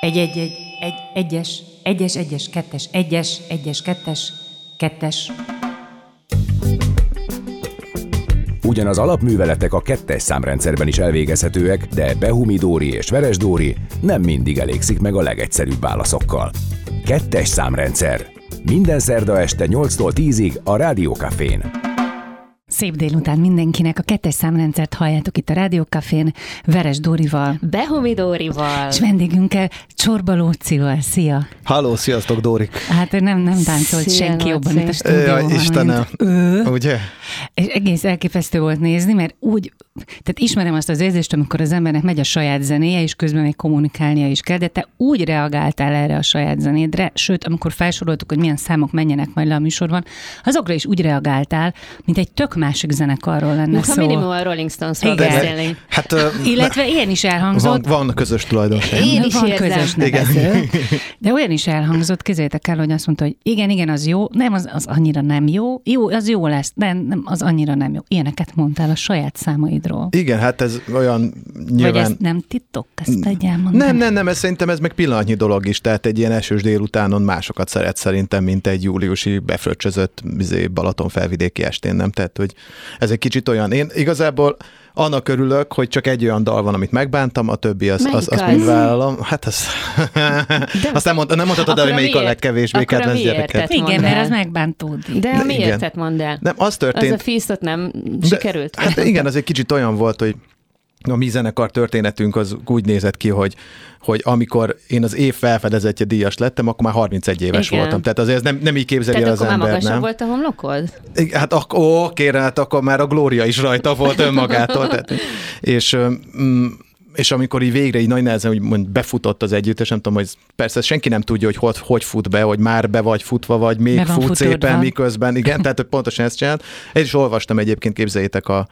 Egy, egy, egy, egy, egyes, egyes, egyes, kettes, egyes, egyes, kettes, kettes. Ugyan az alapműveletek a kettes számrendszerben is elvégezhetőek, de Behumi Dóri és Veres Dóri nem mindig elégszik meg a legegyszerűbb válaszokkal. Kettes számrendszer. Minden szerda este 8-tól 10-ig a Rádiókafén. Szép délután mindenkinek. A kettes számrendszert halljátok itt a Rádiókafén Veres Dórival. Behomi Dórival. És vendégünkkel Csorba Lócival. Szia! Halló, sziasztok, Dórik! Hát nem, nem táncolt Szia, senki Laci. jobban itt a stúdióban. Jaj, Istenem. mint Ő. Ugye? És egész elképesztő volt nézni, mert úgy, tehát ismerem azt az érzést, amikor az embernek megy a saját zenéje, és közben még kommunikálnia is kell, de te úgy reagáltál erre a saját zenédre, sőt, amikor felsoroltuk, hogy milyen számok menjenek majd le a műsorban, azokra is úgy reagáltál, mint egy tök másik zenekarról lenne Mint ha szó. minimum a Rolling Stones-ról. Hát ö, Illetve ilyen is van, elhangzott, van közös tulajdonság. Én is van érzem. közös Igen. nevező, de olyan is elhangzott, képzeljétek el, hogy azt mondta, hogy igen, igen, az jó, nem, az, az annyira nem jó, jó, az jó lesz, de nem, az annyira nem jó. Ilyeneket mondtál a saját számaidról. Igen, hát ez olyan Vagy nyilván... ezt nem titok, ezt elmondani? Nem, nem, nem, ez szerintem ez meg pillanatnyi dolog is, tehát egy ilyen esős délutánon másokat szeret szerintem, mint egy júliusi befröccsözött izé, Balaton felvidéki estén, nem? Tehát, hogy ez egy kicsit olyan. Én igazából annak örülök, hogy csak egy olyan dal van, amit megbántam, a többi az, az, az Melyik mind az? vállalom. Hát az... Azt nem, mondta, nem mondhatod el, hogy melyik a legkevésbé Akkor kedvenc miértet gyereket. Igen, mert az megbántódik. De De miért tett mondd el? Nem, az Az történt. a feastot nem De- sikerült? Hát igen, az egy kicsit olyan volt, hogy a mi zenekar történetünk az úgy nézett ki, hogy, hogy amikor én az év felfedezetje díjas lettem, akkor már 31 éves Igen. voltam. Tehát azért ez nem, nem így képzeli Tehát el az ember, nem? volt a homlokod? Hát ak- ó, kérem, hát akkor már a glória is rajta volt önmagától. Tehát, és, mm, és amikor így végre így nagy nehezen úgy mond, befutott az együttes, nem tudom, hogy persze senki nem tudja, hogy hogy, hogy fut be, hogy már be vagy futva, vagy még Be van fut futódva. szépen, miközben, igen, tehát hogy pontosan ezt csinált. Én is olvastam egyébként, képzeljétek, a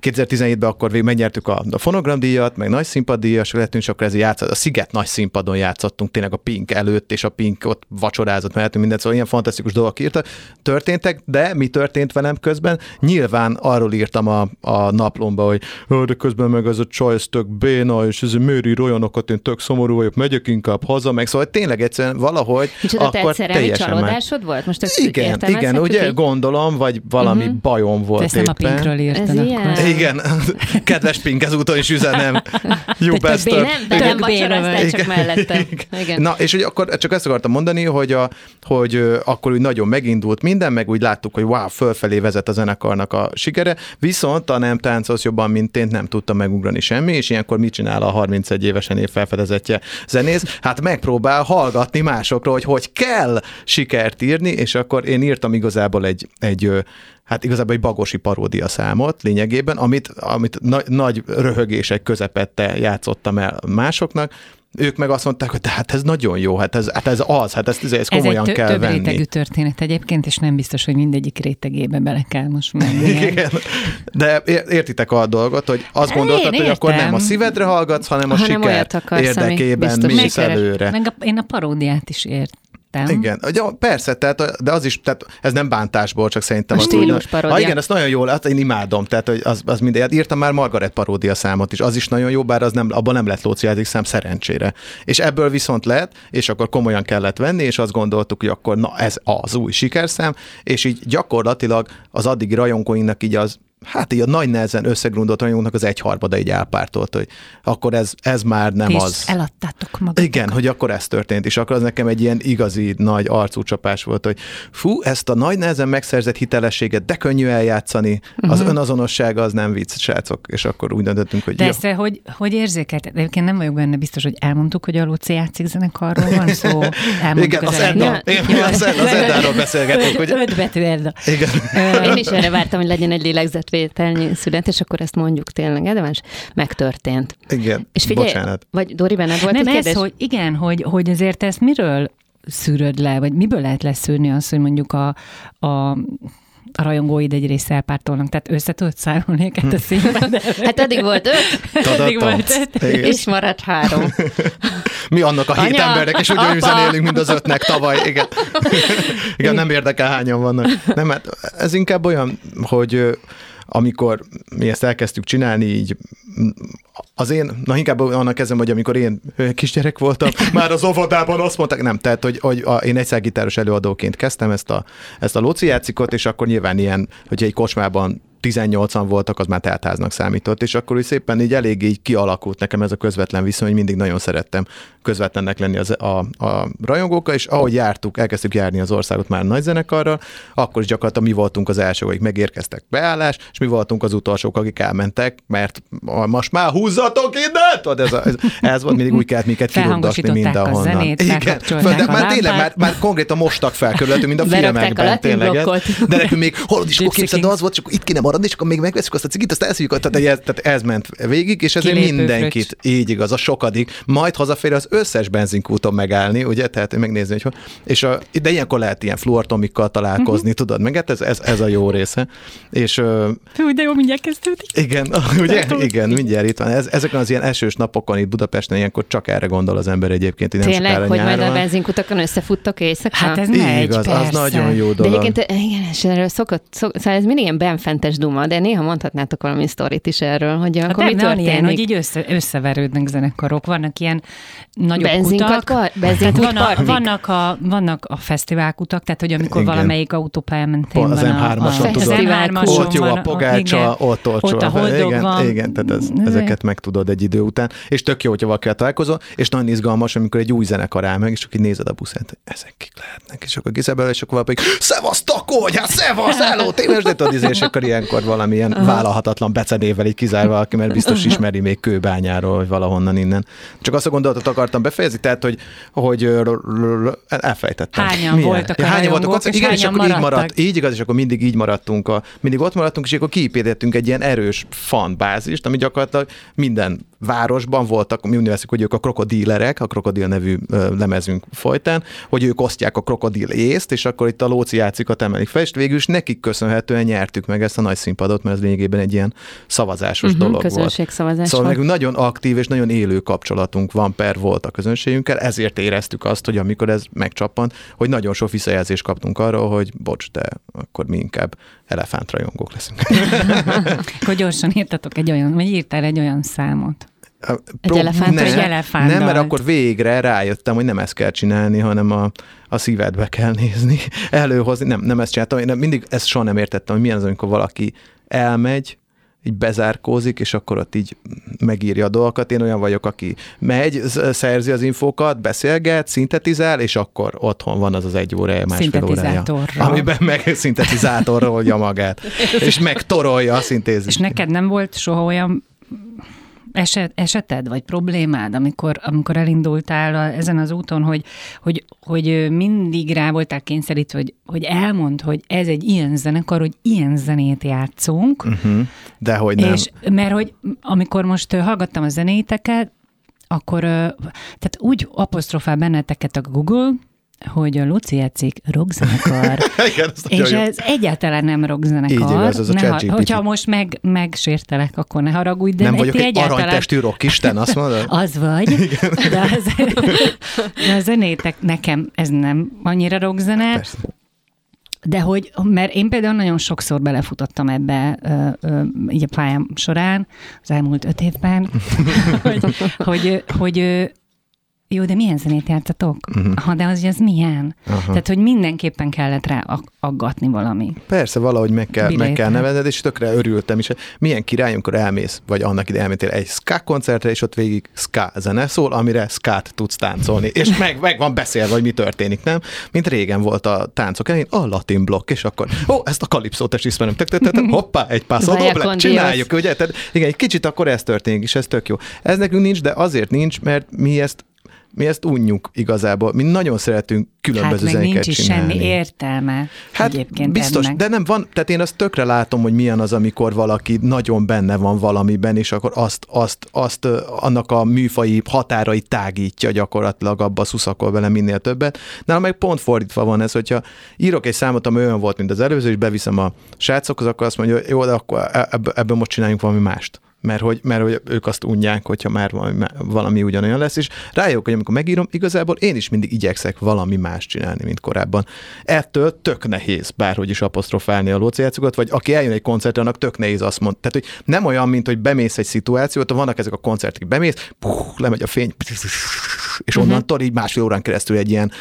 2017-ben akkor végig megnyertük a, a fonogramdíjat, meg nagy színpaddíjas lettünk, és akkor ez játszott, a Sziget nagy színpadon játszottunk, tényleg a Pink előtt, és a Pink ott vacsorázott mellettünk, mindent, szóval ilyen fantasztikus dolgok írtak, történtek, de mi történt velem közben? Nyilván arról írtam a, a naplomba, hogy "Ö, de közben meg ez a csaj, tök béna, és ez méri olyanokat, én tök szomorú vagyok, megyek inkább haza, meg szóval tényleg egyszerűen valahogy Micsoda akkor teljesen csalódásod volt? Most ezt igen, igen, ugye így? gondolom, vagy valami uh-huh. bajom Te volt ezt nem a éppen. Pinkről írtad Ez akkor. ilyen? Igen, kedves Pink, ezúton is üzenem. Bastard. béna- Nem, de nem vacsoráztál csak mellette. Igen. Na, és hogy akkor csak ezt akartam mondani, hogy, a, hogy akkor úgy nagyon megindult minden, meg úgy láttuk, hogy wow, fölfelé vezet a zenekarnak a sikere, viszont a nem táncolsz jobban, mint én, nem tudta megugrani semmi, és ilyenkor mit csinál a 31 évesen év felfedezetje zenész? Hát megpróbál hallgatni másokról, hogy hogy kell sikert írni, és akkor én írtam igazából egy, egy hát igazából egy bagosi paródia számot lényegében, amit, amit na- nagy röhögések közepette játszottam el másoknak, ők meg azt mondták, hogy hát ez nagyon jó, hát ez, hát ez az, hát ezt, ezt Ez egy komolyan tö- kell több venni. rétegű történet egyébként, és nem biztos, hogy mindegyik rétegébe bele kell most menni. Igen. De ér- értitek a dolgot, hogy azt gondoltad, hogy akkor nem a szívedre hallgatsz, hanem a Hanem siker érdekében mész előre. Meg a, én a paródiát is értem. Igen, ugye, persze, tehát, de az is, tehát ez nem bántásból, csak szerintem A az stílus paródia. Ha igen, ezt nagyon jól, hát én imádom, tehát hogy az, az minden, hát írtam már Margaret paródia számot is, az is nagyon jó, bár az nem, abban nem lett lóciázik szám szerencsére. És ebből viszont lett, és akkor komolyan kellett venni, és azt gondoltuk, hogy akkor na ez az új sikerszám, és így gyakorlatilag az addigi rajongóinknak így az Hát így a nagy nehezen összegrundolt rajongóknak az egyharmada így elpártolt, hogy akkor ez, ez már nem Ti az. eladtátok magatok. Igen, hogy akkor ez történt, és akkor az nekem egy ilyen igazi nagy arcúcsapás volt, hogy fú, ezt a nagy nehezen megszerzett hitelességet, de könnyű eljátszani, az Mhm. önazonosság az nem vicc, srácok, és akkor úgy döntöttünk, hogy De jó. ezt hogy, hogy érzékelted? Egyébként nem vagyok benne biztos, hogy elmondtuk, hogy a Lóci játszik zenekarról van szó. Igen, az elején. Edda, én az, Edda, az Eddáról beszélgetünk, hogy Öt betű Edda. igen. Én is erre vártam, hogy legyen egy lélegzetvételnyi szünet, és akkor ezt mondjuk tényleg, érdemes? Megtörtént. Igen, És figyelj, bocsánat. vagy Dori, benned volt Nem egy ez, kérdés? hogy igen, hogy, hogy azért ezt miről szűröd le, vagy miből lehet leszűrni azt, hogy mondjuk a, a a rajongóid egy része elpártolnak, tehát össze tudod számolni őket a színpadon. Hát addig volt öt, Eddig volt öt. És maradt három. Mi annak a hét Anya, embernek, és ugyanúgy zenélünk, mint az ötnek tavaly. Igen. Igen, nem érdekel, hányan vannak. Nem, hát ez inkább olyan, hogy amikor mi ezt elkezdtük csinálni, így az én, na inkább annak kezdem, hogy amikor én kisgyerek voltam, már az óvodában azt mondták, nem, tehát, hogy, hogy a, én egyszer gitáros előadóként kezdtem ezt a, ezt a Lóci játszikot, és akkor nyilván ilyen, hogy egy kocsmában 18-an voltak, az már teltháznak számított, és akkor úgy szépen így elég így kialakult nekem ez a közvetlen viszony, hogy mindig nagyon szerettem közvetlennek lenni az, a, a rajongókkal, és ahogy jártuk, elkezdtük járni az országot már nagy zenekarral, akkor is gyakorlatilag mi voltunk az elsők, akik megérkeztek beállás, és mi voltunk az utolsók, akik elmentek, mert most már húzzatok innen! Tudod, ez, a, ez, ez volt, mindig úgy kellett minket kirugdasni mindenhonnan. A zenét, Igen, de már tényleg, már, már konkrétan mostak fel körülöttünk, mint a filmekben. Tényleg. De nekünk még, hol is, képzeld, az volt, csak itt kéne maradni, és akkor még megveszünk azt a cigit, azt elszívjuk, tehát ez, tehát ez ment végig, és ezért Kilépő mindenkit, fröccs. így igaz, a sokadik, majd hazafér az összes benzinkúton megállni, ugye, tehát megnézni, hogy és a, de ilyenkor lehet ilyen fluortomikkal találkozni, uh-huh. tudod, meg hát ez, ez, ez, a jó része. És, Hú, de jó, mindjárt kezdődik. Igen, ugye? Igen, mindjárt itt van. Ez, ezeken az ilyen esős napokon itt Budapesten ilyenkor csak erre gondol az ember egyébként. Tényleg, hogy nyáron. majd a benzinkutakon összefuttok éjszaka? Hát ez megy, Igaz, persze. az nagyon jó dolog. De egyébként, igen, és erről szokott, szok, szóval ez mindig ilyen benfentes duma, de néha mondhatnátok valami sztorit is erről, hogy hát akkor mi történik? Ilyen, hogy így össze, összeverődnek zenekarok, vannak ilyen nagyobb Benzinkat, kutak. vannak, vannak, a, vannak a fesztiválkutak, tehát hogy amikor igen. valamelyik autópályán mentén az M3-ason tudod. Ott jó a pogácsa, ott olcsó. Ott a igen, van. igen, tehát ez, ezeket meg tudod egy idő után. És tök jó, hogyha valakivel találkozol, és nagyon izgalmas, amikor egy új zenekar áll meg, és akkor nézed a buszát, hogy ezek kik lehetnek, és akkor kiszebel, és akkor valaki, szevasz, takolj, hát szevasz, hello, tényleg, de tudod, és akkor ilyenkor valamilyen vállalhatatlan becenével így kizár valaki, mert biztos ismeri még kőbányáról, vagy valahonnan innen. Csak azt a gondolatot akartam befejezni, tehát, hogy, hogy elfejtettem. Hányan Milyen? voltak a hányan voltak ott, igen, és akkor így maradt, így igaz, és akkor mindig így maradtunk, a, mindig ott maradtunk, és akkor kiépítettünk egy ilyen erős fanbázist, ami gyakorlatilag minden városban voltak, mi úgy nevezzük, hogy ők a krokodílerek, a krokodil nevű lemezünk folytán, hogy ők osztják a krokodil észt, és akkor itt a lóci játszikat emelik fel, és végül is nekik köszönhetően nyertük meg ezt a nagy színpadot, mert ez lényegében egy ilyen szavazásos uh-huh, dolog volt. Szavazás szóval nekünk nagyon aktív és nagyon élő kapcsolatunk van per volt a közönségünkkel, ezért éreztük azt, hogy amikor ez megcsappant, hogy nagyon sok visszajelzést kaptunk arra, hogy bocs, de akkor mi inkább elefántrajongók leszünk. akkor gyorsan írtatok egy olyan, vagy írtál egy olyan számot. Egy elefánt, nem, egy elefánt Nem, mert akkor végre rájöttem, hogy nem ezt kell csinálni, hanem a, a szívedbe kell nézni, előhozni. Nem, nem ezt csináltam. Én mindig ezt soha nem értettem, hogy milyen az, amikor valaki elmegy, így bezárkózik, és akkor ott így megírja a dolgokat. Én olyan vagyok, aki megy, szerzi az infókat, beszélget, szintetizál, és akkor otthon van az az egy órája, másfél órája. Amiben meg szintetizátorra oldja magát, és megtorolja a szintézist. És neked nem volt soha olyan eset, eseted, vagy problémád, amikor, amikor elindultál a, ezen az úton, hogy, hogy, hogy mindig rá voltál kényszerítve, hogy, hogy elmond, hogy ez egy ilyen zenekar, hogy ilyen zenét játszunk. Uh-huh. De hogy nem. És, mert hogy amikor most hallgattam a zenéteket, akkor tehát úgy apostrofál benneteket a Google, hogy a Luci játszik rockzenekar. Igen, és ez jó. egyáltalán nem rockzenekar. Így igaz, ez a ne, ha, Hogyha most meg, megsértelek, akkor ne haragudj, de Nem vagyok egy egyáltalán... aranytestű rockisten, azt mondod? az vagy, de, az, de a zenétek nekem ez nem annyira rockzene. Persze. De hogy, mert én például nagyon sokszor belefutottam ebbe ö, ö, így a pályám során, az elmúlt öt évben, hogy, hogy, hogy jó, de milyen zenét játszatok? Uh-huh. Ha, de az, az milyen? Uh-huh. Tehát, hogy mindenképpen kellett rá aggatni valami. Persze, valahogy meg kell, meg kell nevezned, és tökre örültem is. Milyen király, amikor elmész, vagy annak ide elmétél egy ska koncertre, és ott végig ska zene szól, amire skát tudsz táncolni. És meg, meg van beszélve, hogy mi történik, nem? Mint régen volt a táncok elején, a latin blokk, és akkor, ó, ezt a kalipszót is ismerem, tek, tek, tek, hoppá, egy passo doble, csináljuk, ugye? Tehát, igen, egy kicsit akkor ez történik, és ez tök jó. Ez nekünk nincs, de azért nincs, mert mi ezt mi ezt unjuk igazából. Mi nagyon szeretünk különböző hát, zenéket nincs is semmi értelme hát, egyébként biztos, ennek. de nem van, tehát én azt tökre látom, hogy milyen az, amikor valaki nagyon benne van valamiben, és akkor azt, azt, azt annak a műfai határai tágítja gyakorlatilag, abba szuszakol vele minél többet. Nálam meg pont fordítva van ez, hogyha írok egy számot, ami olyan volt, mint az előző, és beviszem a srácokhoz, akkor azt mondja, jó, de akkor ebből most csináljunk valami mást mert hogy, mert hogy ők azt unják, hogyha már valami, valami ugyanolyan lesz, és rájövök, hogy amikor megírom, igazából én is mindig igyekszek valami más csinálni, mint korábban. Ettől tök nehéz bárhogy is apostrofálni a lóciácokat, vagy aki eljön egy koncertre, annak tök nehéz azt mond. Tehát, hogy nem olyan, mint hogy bemész egy szituációt, vannak ezek a koncertek, bemész, puh, lemegy a fény, és mhm. onnantól így másfél órán keresztül egy ilyen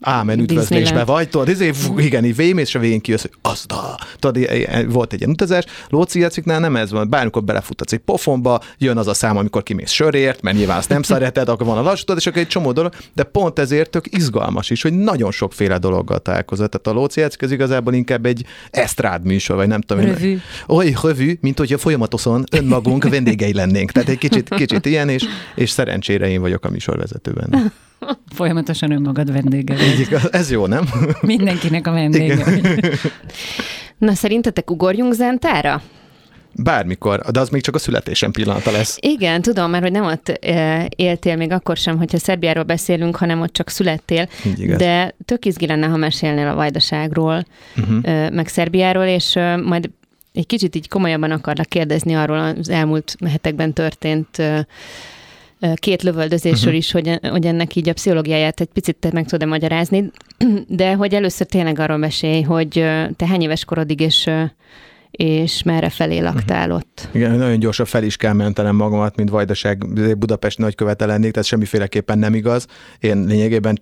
ámen üdvözlésbe vagy, tudod, izé, fú, igen, így vémész, és a végén kijössz, hogy az da. Tudod, volt egy ilyen utazás, Lóci Jaciknál nem ez van, bármikor belefuttatsz egy pofonba, jön az a szám, amikor kimész sörért, mert nyilván azt nem szereted, akkor van a lassú, és akkor egy csomó dolog, de pont ezért tök izgalmas is, hogy nagyon sokféle dologgal találkozott. Tehát a Lóci Jacik az igazából inkább egy esztrád műsor, vagy nem tudom. Rövű. Oly rövű, mint hogyha folyamatosan önmagunk vendégei lennénk. Tehát egy kicsit, kicsit ilyen, és, és szerencsére én vagyok a műsorvezetőben. Folyamatosan önmagad vendége vagy. Ez jó, nem? Mindenkinek a vendége. Na, szerintetek ugorjunk Zentára? Bármikor, de az még csak a születésem pillanata lesz. Igen, tudom, mert hogy nem ott éltél még akkor sem, hogyha Szerbiáról beszélünk, hanem ott csak születtél. De tök izgi lenne, ha mesélnél a vajdaságról, uh-huh. meg Szerbiáról, és majd egy kicsit így komolyabban akarlak kérdezni arról az elmúlt hetekben történt két lövöldözésről uh-huh. is, hogy, hogy ennek így a pszichológiáját egy picit meg tudom magyarázni, de hogy először tényleg arról mesélj, hogy te hány éves korodig és és merre felé laktál uh-huh. ott. Igen, nagyon gyorsan fel is kell mentenem magamat, mint Vajdaság Budapest nagykövete lennék, tehát semmiféleképpen nem igaz. Én lényegében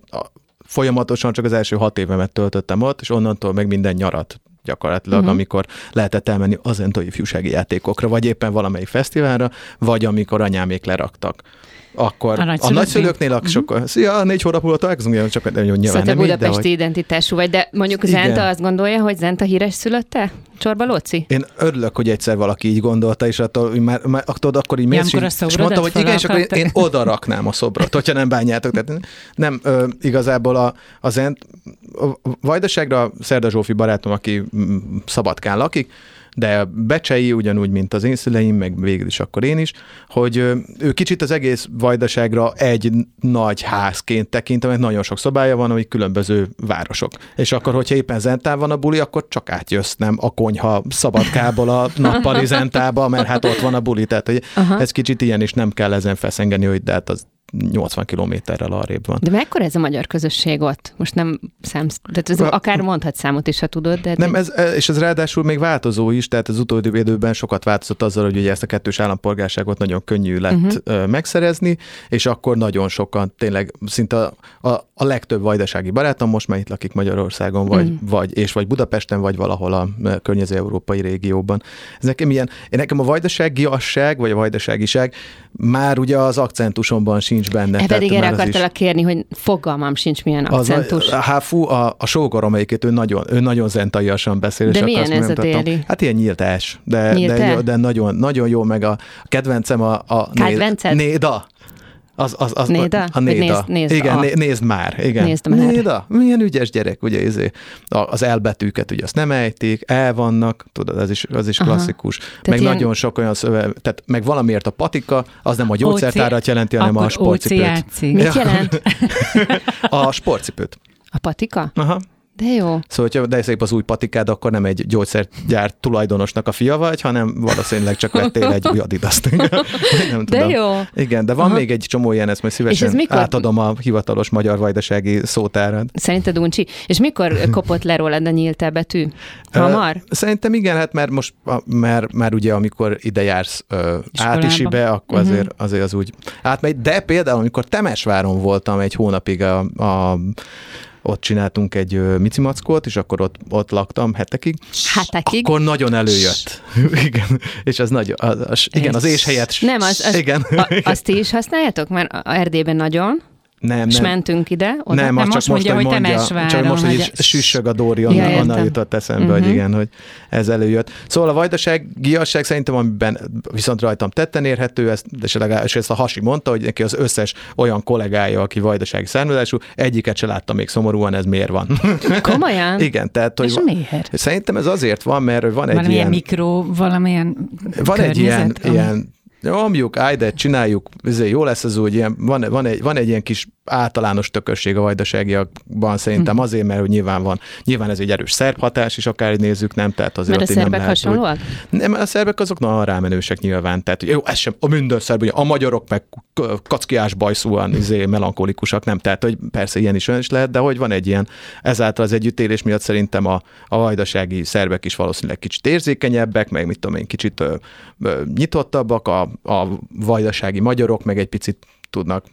folyamatosan csak az első hat évemet töltöttem ott, és onnantól meg minden nyarat gyakorlatilag, uh-huh. amikor lehetett elmenni az ifjúsági játékokra, vagy éppen valamelyik fesztiválra, vagy amikor anyámék leraktak akkor a, nagyszülőknél? a nagyszülőknél uh-huh. sokkal, szia, négy hónap múlva találkozunk, csak nyilván szóval nem budapesti így, de, hogy... identitású vagy, de mondjuk Igen. Zenta azt gondolja, hogy Zenta híres szülötte? Csorba Lóci? Én örülök, hogy egyszer valaki így gondolta, és attól, már, már attól akkor így mész, és, és mondta, hogy igen, és akkor én, én oda raknám a szobrot, hogyha nem bánjátok. Tehát nem, ö, igazából a, a Zent, a Vajdaságra Szerda Zsófi barátom, aki Szabadkán lakik, de Becsei ugyanúgy, mint az én szüleim, meg végül is akkor én is, hogy ő kicsit az egész vajdaságra egy nagy házként tekint, mert nagyon sok szobája van, amik különböző városok. És akkor, hogyha éppen Zentán van a buli, akkor csak átjössz, nem a konyha szabadkából a nappali Zentába, mert hát ott van a buli. Tehát hogy ez kicsit ilyen is nem kell ezen feszengeni, hogy de hát az 80 kilométerrel arrébb van. De mekkora ez a magyar közösség ott? Most nem számsz, tehát ez akár mondhat számot is, ha tudod. De nem, ez, és ez ráadásul még változó is, tehát az utóbbi időben sokat változott azzal, hogy ugye ezt a kettős állampolgárságot nagyon könnyű lett uh-huh. megszerezni, és akkor nagyon sokan, tényleg szinte a, a, a legtöbb vajdasági barátom most már itt lakik Magyarországon, vagy, uh-huh. vagy és vagy Budapesten, vagy valahol a környező európai régióban. Ez nekem ilyen, nekem a vajdaságiasság, vagy a vajdaságiság már ugye az akcentusomban sincs benne. E pedig erre akartalak is... kérni, hogy fogalmam sincs milyen akcentus. Az, hát fú, a, a sógorom melyiket ő nagyon, ő nagyon zentaiasan beszél. De és milyen ez a téli? Hát ilyen nyíltás, de, de, de, nagyon, nagyon jó, meg a kedvencem a, a Kedvenced? Néda. Az, az, az, Néda? A, Néda. Nézd, nézd igen, a... nézd már. Igen. Nézd már. Néda, milyen ügyes gyerek, ugye izé. Az elbetűket ugye azt nem ejtik, el vannak, tudod, ez is, az is klasszikus. Tehát meg ilyen... nagyon sok olyan szöve, tehát meg valamiért a patika, az nem a gyógyszertárat jelenti, hanem a sportcipőt. Mit jelent? a sportcipőt. A patika? Aha. De jó. Szóval, hogyha de szép az új patikád, akkor nem egy gyógyszergyár tulajdonosnak a fia vagy, hanem valószínűleg csak vettél egy új adidaszt. nem de tudom. jó. Igen, de van Aha. még egy csomó ilyen, ezt majd szívesen mikor... átadom a hivatalos magyar vajdasági szótárad. Szerinted uncsi? És mikor kopott le rólad a nyílt betű? Hamar? Szerintem igen, hát mert most, mert, mert ugye amikor ide jársz átisibe, akkor uh-huh. azért, azért az úgy átmegy. De például, amikor Temesváron voltam egy hónapig a, a ott csináltunk egy micimackót, és akkor ott, ott laktam hetekig. Hetekig? Akkor nagyon előjött. igen, és az nagyon, az, az, igen, az és helyett. Nem, az, az, igen. A, azt ti is használjátok? Mert Erdélyben nagyon. Nem, és nem. mentünk ide. Oda. Nem, nem most, mondja, hogy, mondja, csak most, hogy is süssög a Dóri, onnan, ja, onnan jutott eszembe, uh-huh. hogy mhm. igen, hogy ez előjött. Szóval a vajdaság, giasság szerintem, amiben viszont rajtam tetten érhető, ezt, és, legalább, ezt a Hasi mondta, hogy neki az összes olyan kollégája, aki vajdasági származású, egyiket se láttam még szomorúan, ez miért van. Komolyan? igen, tehát, hogy és miért? Szerintem ez azért van, mert van egy valamilyen ilyen... mikro, valamilyen Van egy ilyen, ilyen nyomjuk, áj, de csináljuk, ezért jó lesz az úgy, ilyen, van, van, egy, van egy ilyen kis általános tökösség a vajdaságiakban szerintem hm. azért, mert hogy nyilván van, nyilván ez egy erős szerb hatás is, akár nézzük, nem? Tehát azért mert a szerbek nem hasonlóak? Hogy, nem, a szerbek azok nagyon rámenősek nyilván, tehát jó, ez sem, a minden szerb, a magyarok meg kackiás bajszúan, izé, melankolikusak, nem? Tehát, hogy persze ilyen is olyan is lehet, de hogy van egy ilyen, ezáltal az együttélés miatt szerintem a, a vajdasági szerbek is valószínűleg kicsit érzékenyebbek, meg mit tudom én, kicsit ö, ö, nyitottabbak, a, a vajdasági magyarok meg egy picit tudnak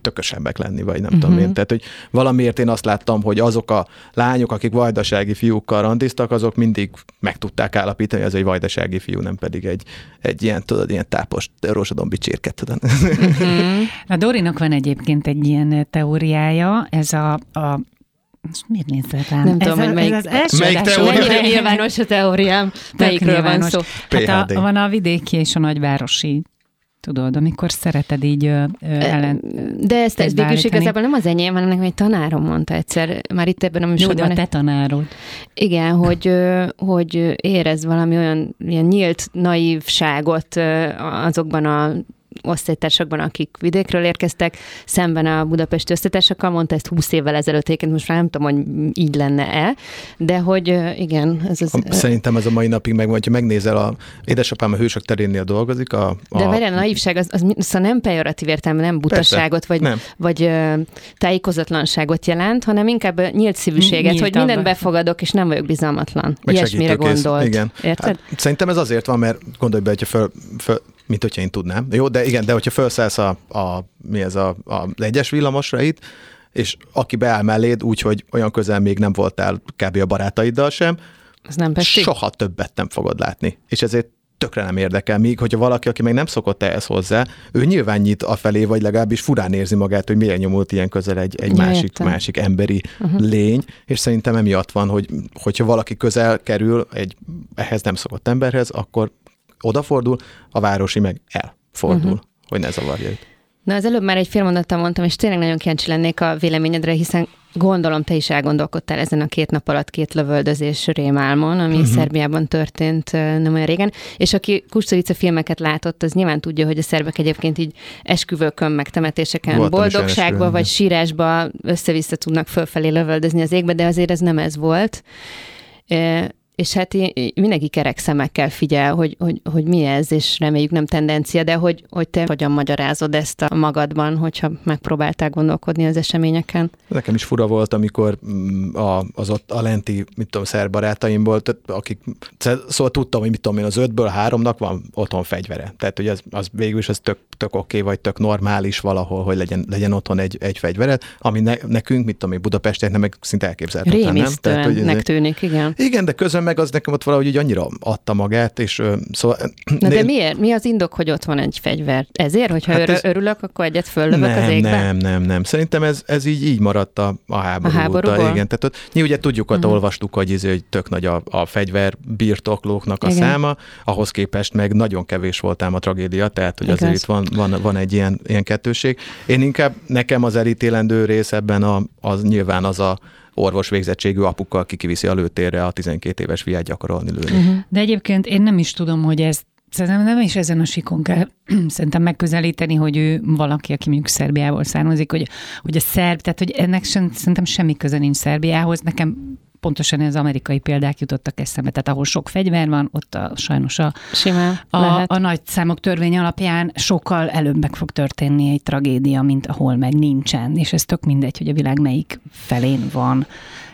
tökösebbek lenni, vagy nem uh-huh. tudom mhm. én. Tehát, hogy valamiért én azt láttam, hogy azok a lányok, akik vajdasági fiúkkal randiztak, azok mindig meg tudták állapítani, hogy ez egy vajdasági fiú, nem pedig egy, egy ilyen, tudod, ilyen tápos rózsadombi csirket, tudod. Uh-huh. A Dorinak van egyébként egy ilyen teóriája, ez a, a most miért nézzel rám? Nem ez tudom, a, hogy melyik, ez az első melyik teória? Mennyire nyilvános a teóriám? Melyikről van szó? Hát a, van a vidéki és a nagyvárosi Tudod, amikor szereted így ö, ellen. De ezt, ezt végül igazából nem az enyém, hanem nekem egy tanárom mondta egyszer, már itt ebben a műsorban. Jó, a te tanárod. Igen, hogy, hogy érez valami olyan ilyen nyílt naívságot azokban a osztálytársakban, akik vidékről érkeztek, szemben a budapesti osztálytársakkal, mondta ezt 20 évvel ezelőtt, egyébként most már nem tudom, hogy így lenne-e, de hogy igen. Ez az, Szerintem ez a mai napig meg, hogyha megnézel, a édesapám a hősök terénnél dolgozik. A, a... De várjál, a naívság az, az, az szóval nem pejoratív értelme, nem butaságot, vagy, nem. vagy tájékozatlanságot jelent, hanem inkább nyílt szívűséget, Nyíltabb. hogy mindent befogadok, és nem vagyok bizalmatlan. Meg Ilyesmire gondolt. Igen. Érted? Hát, szerintem ez azért van, mert gondolj be, hogyha föl, föl, mint hogyha én tudnám. Jó, de igen, de hogyha felszállsz a, a, mi ez a, a egyes villamosra itt, és aki beáll melléd úgy, hogy olyan közel még nem voltál kb. a barátaiddal sem, Ez nem pesti? soha többet nem fogod látni. És ezért tökre nem érdekel. Míg, hogyha valaki, aki meg nem szokott ehhez hozzá, ő nyilván nyit a felé, vagy legalábbis furán érzi magát, hogy milyen nyomult ilyen közel egy, egy ja, másik, másik emberi uh-huh. lény, és szerintem emiatt van, hogy hogyha valaki közel kerül egy ehhez nem szokott emberhez, akkor odafordul, a városi meg elfordul, uh-huh. hogy ne zavarja őt. Na, az előbb már egy fél mondattal mondtam, és tényleg nagyon kíváncsi lennék a véleményedre, hiszen gondolom te is elgondolkodtál ezen a két nap alatt két lövöldözés rémálmon, ami uh-huh. Szerbiában történt nem olyan régen, és aki Kusturica filmeket látott, az nyilván tudja, hogy a szerbek egyébként így esküvőkön, meg temetéseken, Voltam boldogságba vagy sírásba össze-vissza tudnak fölfelé lövöldözni az égbe, de azért ez nem ez volt és hát mindenki kerek szemekkel figyel, hogy, hogy, hogy mi ez, és reméljük nem tendencia, de hogy, hogy te hogyan magyarázod ezt a magadban, hogyha megpróbáltál gondolkodni az eseményeken. Nekem is fura volt, amikor mm, a, az ott a lenti, mit tudom, szerb barátaimból, tehát akik, szóval tudtam, hogy mit tudom én, az ötből háromnak van otthon fegyvere. Tehát, hogy az, az végül is az tök, tök oké, okay, vagy tök normális valahol, hogy legyen, legyen otthon egy, egy fegyvered, ami ne, nekünk, mit tudom én, Budapestieknek meg szinte elképzelhetetlen, nem? Tehát, hogy tűnik, igen. Igen, de közben meg az nekem ott valahogy így annyira adta magát, és szóval... Na de miért? Mi az indok, hogy ott van egy fegyver? Ezért, hogyha hát ez... örülök, akkor egyet föllövök nem, az égbe? Nem, nem, nem. Szerintem ez, ez így, így maradt a, a háború a óta. Igen, tehát ott, mi ugye tudjuk, uh-huh. olvastuk, hogy, ez, hogy tök nagy a, a fegyver birtoklóknak a igen. száma, ahhoz képest meg nagyon kevés volt ám a tragédia, tehát hogy Igaz. azért itt van, van, van egy ilyen, ilyen kettőség. Én inkább, nekem az elítélendő rész ebben a, az nyilván az a orvos végzettségű apuka, aki kiviszi a lőtérre a 12 éves fiát gyakorolni lőni. Uh-huh. De egyébként én nem is tudom, hogy ez Szerintem nem is ezen a sikon kell szerintem megközelíteni, hogy ő valaki, aki mondjuk Szerbiából származik, hogy, hogy a szerb, tehát hogy ennek sem, szerintem semmi köze nincs Szerbiához. Nekem pontosan az amerikai példák jutottak eszembe, tehát ahol sok fegyver van, ott a, sajnos a, Simán, a, a nagy számok törvény alapján sokkal előbb meg fog történni egy tragédia, mint ahol meg nincsen, és ez tök mindegy, hogy a világ melyik felén van.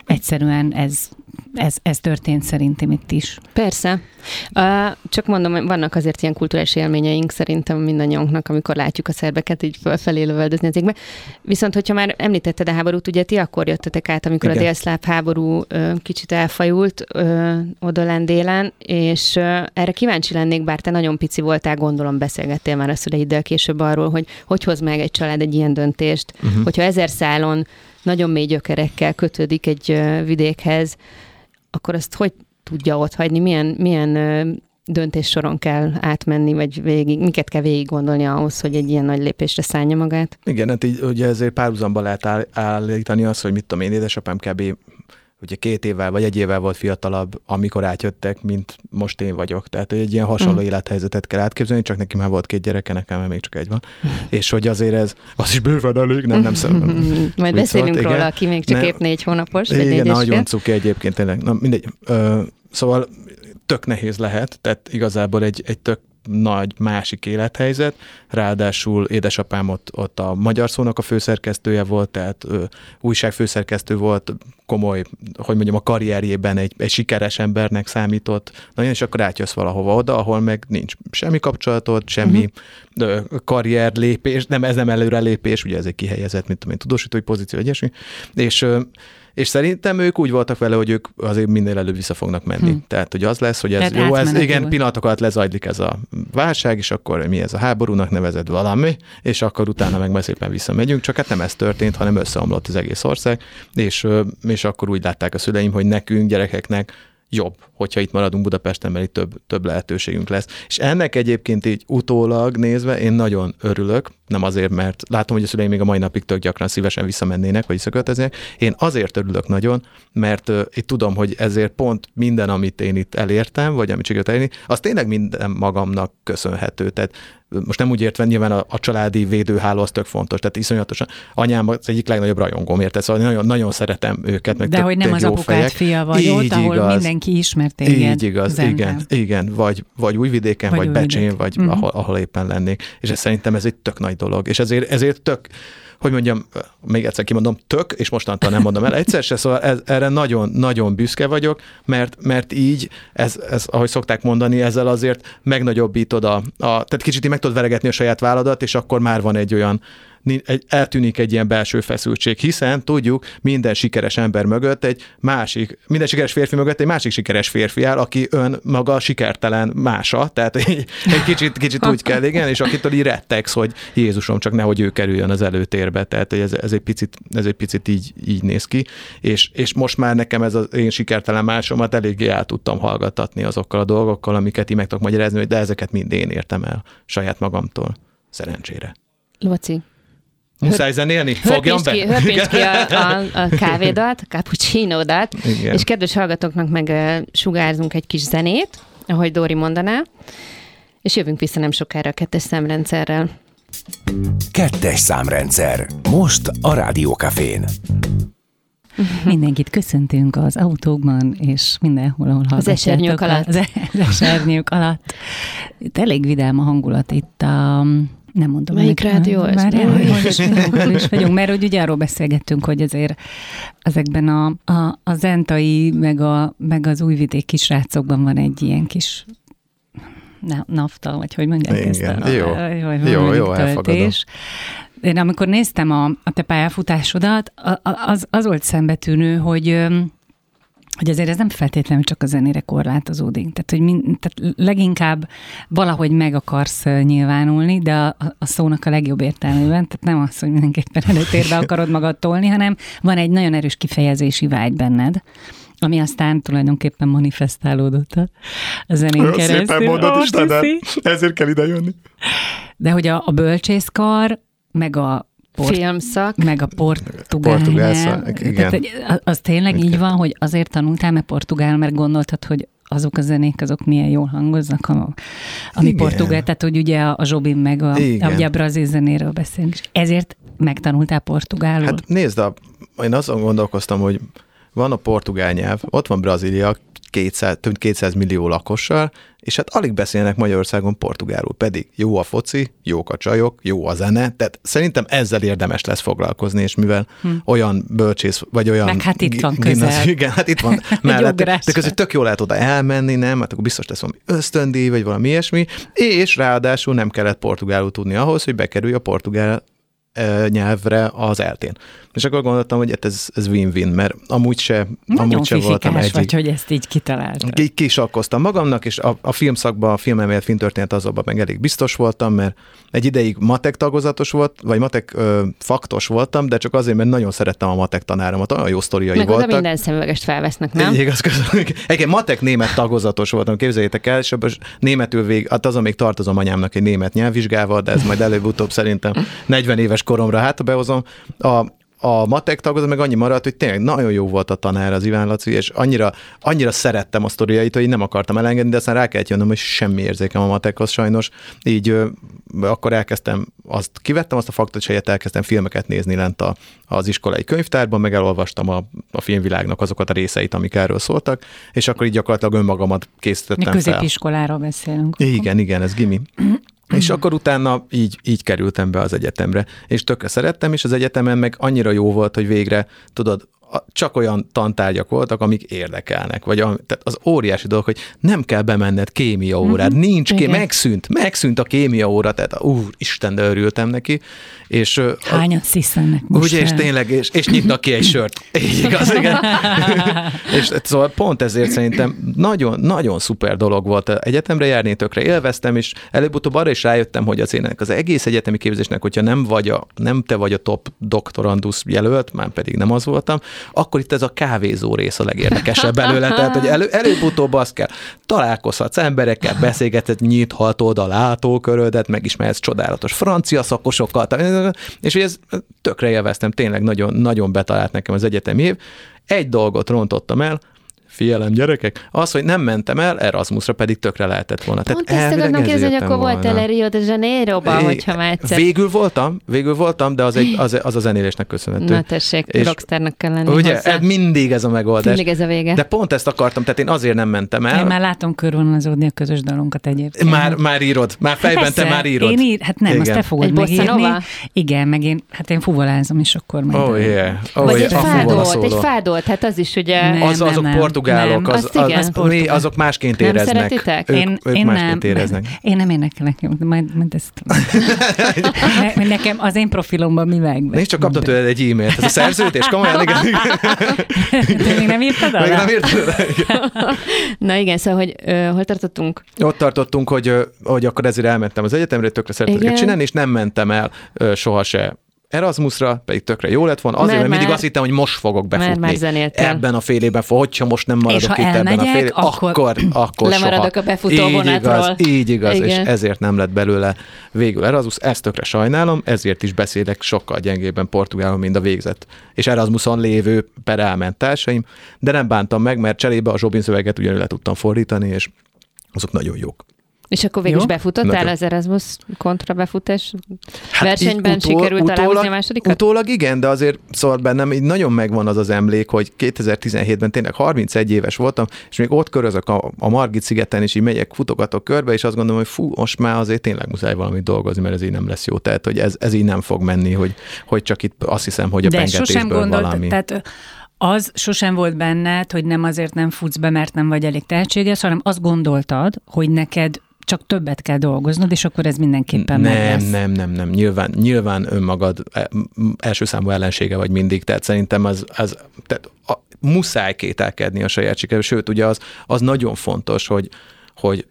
Egyszerűen ez ez, ez történt szerintem itt is. Persze. Csak mondom, vannak azért ilyen kulturális élményeink szerintem mindannyiunknak, amikor látjuk a szerbeket így fölfelé lövöldözni az égbe. Viszont, hogyha már említetted a háborút, ugye ti akkor jöttetek át, amikor Igen. a délszláv háború kicsit elfajult uh, oda délen, és erre kíváncsi lennék, bár te nagyon pici voltál, gondolom beszélgettél már a szüleiddel később arról, hogy hogy hoz meg egy család egy ilyen döntést, uh-huh. hogyha ezer szálon nagyon mély gyökerekkel kötődik egy vidékhez, akkor azt hogy tudja ott hagyni, milyen, milyen döntés soron kell átmenni, vagy végig, miket kell végig gondolni ahhoz, hogy egy ilyen nagy lépésre szállja magát? Igen, hát így ugye ezért párhuzamba lehet állítani azt, hogy mit tudom én, édesapám kb ugye két évvel vagy egy évvel volt fiatalabb, amikor átjöttek, mint most én vagyok. Tehát egy ilyen hasonló mm. élethelyzetet kell átképzelni, csak neki már volt két gyereke, nekem még csak egy van. és hogy azért ez, az is bőven elég, nem, nem szerintem. Majd beszélünk szólt, róla, igen. aki még csak ne, épp négy hónapos. Igen, négy nagyon cuki egyébként tényleg. Na mindegy. Ö, szóval tök nehéz lehet, tehát igazából egy, egy tök nagy másik élethelyzet, ráadásul édesapám ott, ott a Magyar Szónak a főszerkesztője volt, tehát ö, újságfőszerkesztő volt, komoly, hogy mondjam, a karrierjében egy, egy sikeres embernek számított, na és akkor átjössz valahova oda, ahol meg nincs semmi kapcsolatod, semmi uh-huh. karrier lépés, nem, ez nem előrelépés, ugye ez egy kihelyezett, mint tudom én, tudósítói pozíció, egyesmi, és ö, és szerintem ők úgy voltak vele, hogy ők azért minél előbb vissza fognak menni. Hm. Tehát, hogy az lesz, hogy ez Tehát jó, ez igen, pillanatokat lezajlik ez a válság, és akkor mi ez a háborúnak nevezett valami, és akkor utána meg szépen visszamegyünk, csak hát nem ez történt, hanem összeomlott az egész ország, és, és akkor úgy látták a szüleim, hogy nekünk, gyerekeknek jobb, hogyha itt maradunk Budapesten, mert itt több, több lehetőségünk lesz. És ennek egyébként így utólag nézve én nagyon örülök, nem azért, mert látom, hogy a szüleim még a mai napig tök gyakran szívesen visszamennének, vagy visszaköltöznének. Én azért örülök nagyon, mert uh, itt tudom, hogy ezért pont minden, amit én itt elértem, vagy amit sikerült elérni, az tényleg minden magamnak köszönhető. Tehát most nem úgy értve, nyilván a, a családi védőháló az tök fontos, tehát iszonyatosan. Anyám az egyik legnagyobb rajongóm, érte, szóval nagyon, nagyon szeretem őket. Meg De hogy nem az apukát fejek. fia vagy így ott, ahol igaz, mindenki ismer téged. Így igaz, igen, igen, vagy, vagy Újvidéken, vagy, vagy Becsén, vagy uh-huh. ahol, ahol éppen lennék. És ez szerintem ez egy tök nagy dolog. És ezért, ezért tök, hogy mondjam, még egyszer kimondom, tök, és mostantól nem mondom el egyszer se, szóval ez, erre nagyon-nagyon büszke vagyok, mert, mert így, ez, ez, ahogy szokták mondani, ezzel azért megnagyobbítod a, a tehát kicsit így meg tudod veregetni a saját válladat, és akkor már van egy olyan eltűnik egy ilyen belső feszültség, hiszen tudjuk, minden sikeres ember mögött egy másik, minden sikeres férfi mögött egy másik sikeres férfi áll, aki ön maga sikertelen mása, tehát egy, egy kicsit, kicsit úgy kell, igen, és akitől így rettegsz, hogy Jézusom, csak nehogy ő kerüljön az előtérbe, tehát ez, ez, egy, picit, ez egy picit így, így néz ki, és, és most már nekem ez az én sikertelen másomat eléggé el tudtam hallgattatni azokkal a dolgokkal, amiket így meg tudok magyarázni, de ezeket mind én értem el saját magamtól, szerencsére. Loci, Muszáj zenélni? Fogjam be? Ki, ki a, a, a kávédat, a cappuccinódat, és kedves hallgatóknak meg sugárzunk egy kis zenét, ahogy Dóri mondaná, és jövünk vissza nem sokára a kettes számrendszerrel. Kettes számrendszer. Most a Rádiókafén. Mindenkit köszöntünk az autókban, és mindenhol, ahol Az esernyők alatt. Az, az esernyők alatt. Itt elég vidám a hangulat itt a nem mondom. Melyik rádió ez? Már el, is vagyunk, mert hogy ugye arról beszélgettünk, hogy azért ezekben a, a, a zentai, meg, a, meg az újvidék kisrácokban van egy ilyen kis nafta, vagy hogy mondják Igen, ezt a, jó, a, jó, jó, töltés. Én amikor néztem a, a te pályafutásodat, az, az volt szembetűnő, hogy hogy azért ez nem feltétlenül csak a zenére korlátozódik. Tehát, hogy mind, tehát leginkább valahogy meg akarsz nyilvánulni, de a, a szónak a legjobb értelmében, tehát nem az, hogy mindenképpen előtérbe akarod magad tolni, hanem van egy nagyon erős kifejezési vágy benned, ami aztán tulajdonképpen manifestálódott a zenén Olyan keresztül. Szépen mondod, Istenem, ezért kell ide jönni. De hogy a, a bölcsészkar, meg a port, filmszak. Meg a portugál, portugál szak, igen. Tehát, az tényleg igen. így van, hogy azért tanultál, mert portugál, mert gondoltad, hogy azok a zenék, azok milyen jól hangoznak, ami Igen. portugál, tehát hogy ugye a, a Zsobin meg a, a, ugye a brazil zenéről beszélünk, és ezért megtanultál portugálul? Hát nézd, a, én azon gondolkoztam, hogy van a portugál nyelv, ott van Brazília, 200, több 200 millió lakossal, és hát alig beszélnek Magyarországon portugálul, pedig jó a foci, jók a csajok, jó a zene, tehát szerintem ezzel érdemes lesz foglalkozni, és mivel hm. olyan bölcsész, vagy olyan... Meg hát itt van közel. Igen, hát itt van mellett, de között tök jól lehet oda elmenni, nem? Hát akkor biztos lesz valami ösztöndíj, vagy valami ilyesmi, és ráadásul nem kellett portugálul tudni ahhoz, hogy bekerülj a portugál nyelvre az eltén. És akkor gondoltam, hogy hát ez, ez win-win, mert amúgy se, Nagyon amúgy se voltam egy... vagy, hogy ezt így kitaláltad. Ki, kisakkoztam magamnak, és a, a filmszakban, a filmemélet filmtörténet azonban meg elég biztos voltam, mert egy ideig matek tagozatos volt, vagy matek ö, faktos voltam, de csak azért, mert nagyon szerettem a matek tanáromat, olyan jó sztoriai meg voltak. minden szemüvegest felvesznek, nem? Így, igaz, Egyébként matek német tagozatos voltam, képzeljétek el, és németül vég, hát azon még tartozom anyámnak egy német nyelvvizsgával, de ez majd előbb-utóbb szerintem 40 éves koromra hát behozom. A, a matek tagozat meg annyi maradt, hogy tényleg nagyon jó volt a tanár az Iván Laci, és annyira, annyira szerettem a sztoriait, hogy nem akartam elengedni, de aztán rá kellett jönnöm, hogy semmi érzékem a matekhoz sajnos. Így ö, akkor elkezdtem, azt kivettem azt a faktot, helyett elkezdtem filmeket nézni lent a, az iskolai könyvtárban, meg elolvastam a, a filmvilágnak azokat a részeit, amik erről szóltak, és akkor így gyakorlatilag önmagamat készítettem fel. Középiskoláról beszélünk. Igen, igen, ez gimi. És akkor utána így, így kerültem be az egyetemre, és tökre szerettem, és az egyetemen meg annyira jó volt, hogy végre, tudod, csak olyan tantárgyak voltak, amik érdekelnek, vagy a, tehát az óriási dolog, hogy nem kell bemenned kémia órád, mm-hmm. nincs ké, megszűnt, megszűnt a kémia óra, tehát úr, Isten, de örültem neki. És, Hányan sziszennek most Ugye, és tényleg, és, és nyitnak ki egy sört. Így igaz, igen. és szóval pont ezért szerintem nagyon, nagyon szuper dolog volt egyetemre járni, tökre élveztem, és előbb-utóbb arra is rájöttem, hogy az ének az egész egyetemi képzésnek, hogyha nem vagy a, nem te vagy a top doktorandusz jelölt, már pedig nem az voltam, akkor itt ez a kávézó rész a legérdekesebb belőle, tehát hogy elő, előbb-utóbb azt kell, találkozhatsz emberekkel, beszélgetett, nyithatod a látókörödet, megismerhetsz csodálatos francia szakosokat, és hogy ez tökre élveztem, tényleg nagyon, nagyon betalált nekem az egyetemi év. Egy dolgot rontottam el, figyelem gyerekek, az, hogy nem mentem el Erasmusra, pedig tökre lehetett volna. Pont Tehát ezt akartam kérdezni, hogy akkor volt el Rio de Janeiro-ba, hogyha már egyszer... Végül voltam, végül voltam, de az, egy, az, az a zenélésnek köszönhető. Na tessék, és rockstarnak kell lenni Ugye, hozzá. mindig ez a megoldás. Mindig ez a vége. De pont ezt akartam, tehát én azért nem mentem el. Én már látom körvonalazódni a közös dalunkat egyébként. Már, már írod, már fejben Persze, te már írod. Én ír, hát nem, Igen. azt te fogod egy megírni. Igen, meg én, hát én fuvolázom, és akkor meg. Oh, yeah. Oh, Vagy yeah. egy fádolt, egy fádolt, hát az is ugye... Az, azok portugálok, az, az, mi, azok másként nem éreznek. Szeretitek? Ők, én, ők én másként nem, éreznek. Én nem énekelek, majd, majd ezt... Nekem az én profilomban mi meg. Nézd, csak kaptam tőled egy e-mailt. Ez a szerződés, komolyan, igen. Te még nem írtad alá? Még nem írtad Na igen, szóval, hogy uh, hol tartottunk? Ott tartottunk, hogy, hogy akkor ezért elmentem az egyetemre, tökre szerettem csinálni, és nem mentem el uh, soha se Erasmusra, pedig tökre jó lett volna, azért, mert, mert mindig azt hittem, hogy most fogok befutni. Mert már ebben a fél évben, hogyha most nem maradok itt ebben a fél évben, akkor, akkor, akkor lemaradok soha. a befutó így igaz, így igaz, Igen. és ezért nem lett belőle végül Erasmus, ezt tökre sajnálom, ezért is beszélek sokkal gyengébben portugálon, mint a végzett. És Erasmuson lévő per elment társaim, de nem bántam meg, mert cserébe a Zsobin szöveget ugyanúgy le tudtam fordítani, és azok nagyon jók. És akkor végül is befutottál Nagyon. az Erasmus kontra befutás hát versenyben? Utól, sikerült utólag, aláhozni a másodikat? Utólag igen, de azért szóval bennem így nagyon megvan az az emlék, hogy 2017-ben tényleg 31 éves voltam, és még ott körözök a, a Margit szigeten, és így megyek, futogatok körbe, és azt gondolom, hogy fú, most már azért tényleg muszáj valamit dolgozni, mert ez így nem lesz jó. Tehát, hogy ez, ez így nem fog menni, hogy, hogy csak itt azt hiszem, hogy a de sosem gondolt, valami. Tehát az sosem volt benned, hogy nem azért nem futsz be, mert nem vagy elég tehetséges, hanem azt gondoltad, hogy neked csak többet kell dolgoznod, és akkor ez mindenképpen nem, meg lesz. Nem, nem, nem, nyilván, nyilván önmagad e, első számú ellensége vagy mindig, tehát szerintem az, az tehát a, muszáj kételkedni a saját sikerül, sőt, ugye az, az nagyon fontos, hogy, hogy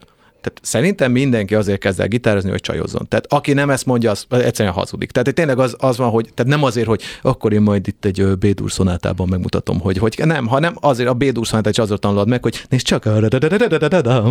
tehát szerintem mindenki azért kezd el gitározni, hogy csajozzon. Tehát aki nem ezt mondja, az egyszerűen hazudik. Tehát tényleg az, az van, hogy tehát nem azért, hogy akkor én majd itt egy B-dur szonátában megmutatom, hogy, hogy nem, hanem azért a B-dur szonátát is azért tanulod meg, hogy nézd csak,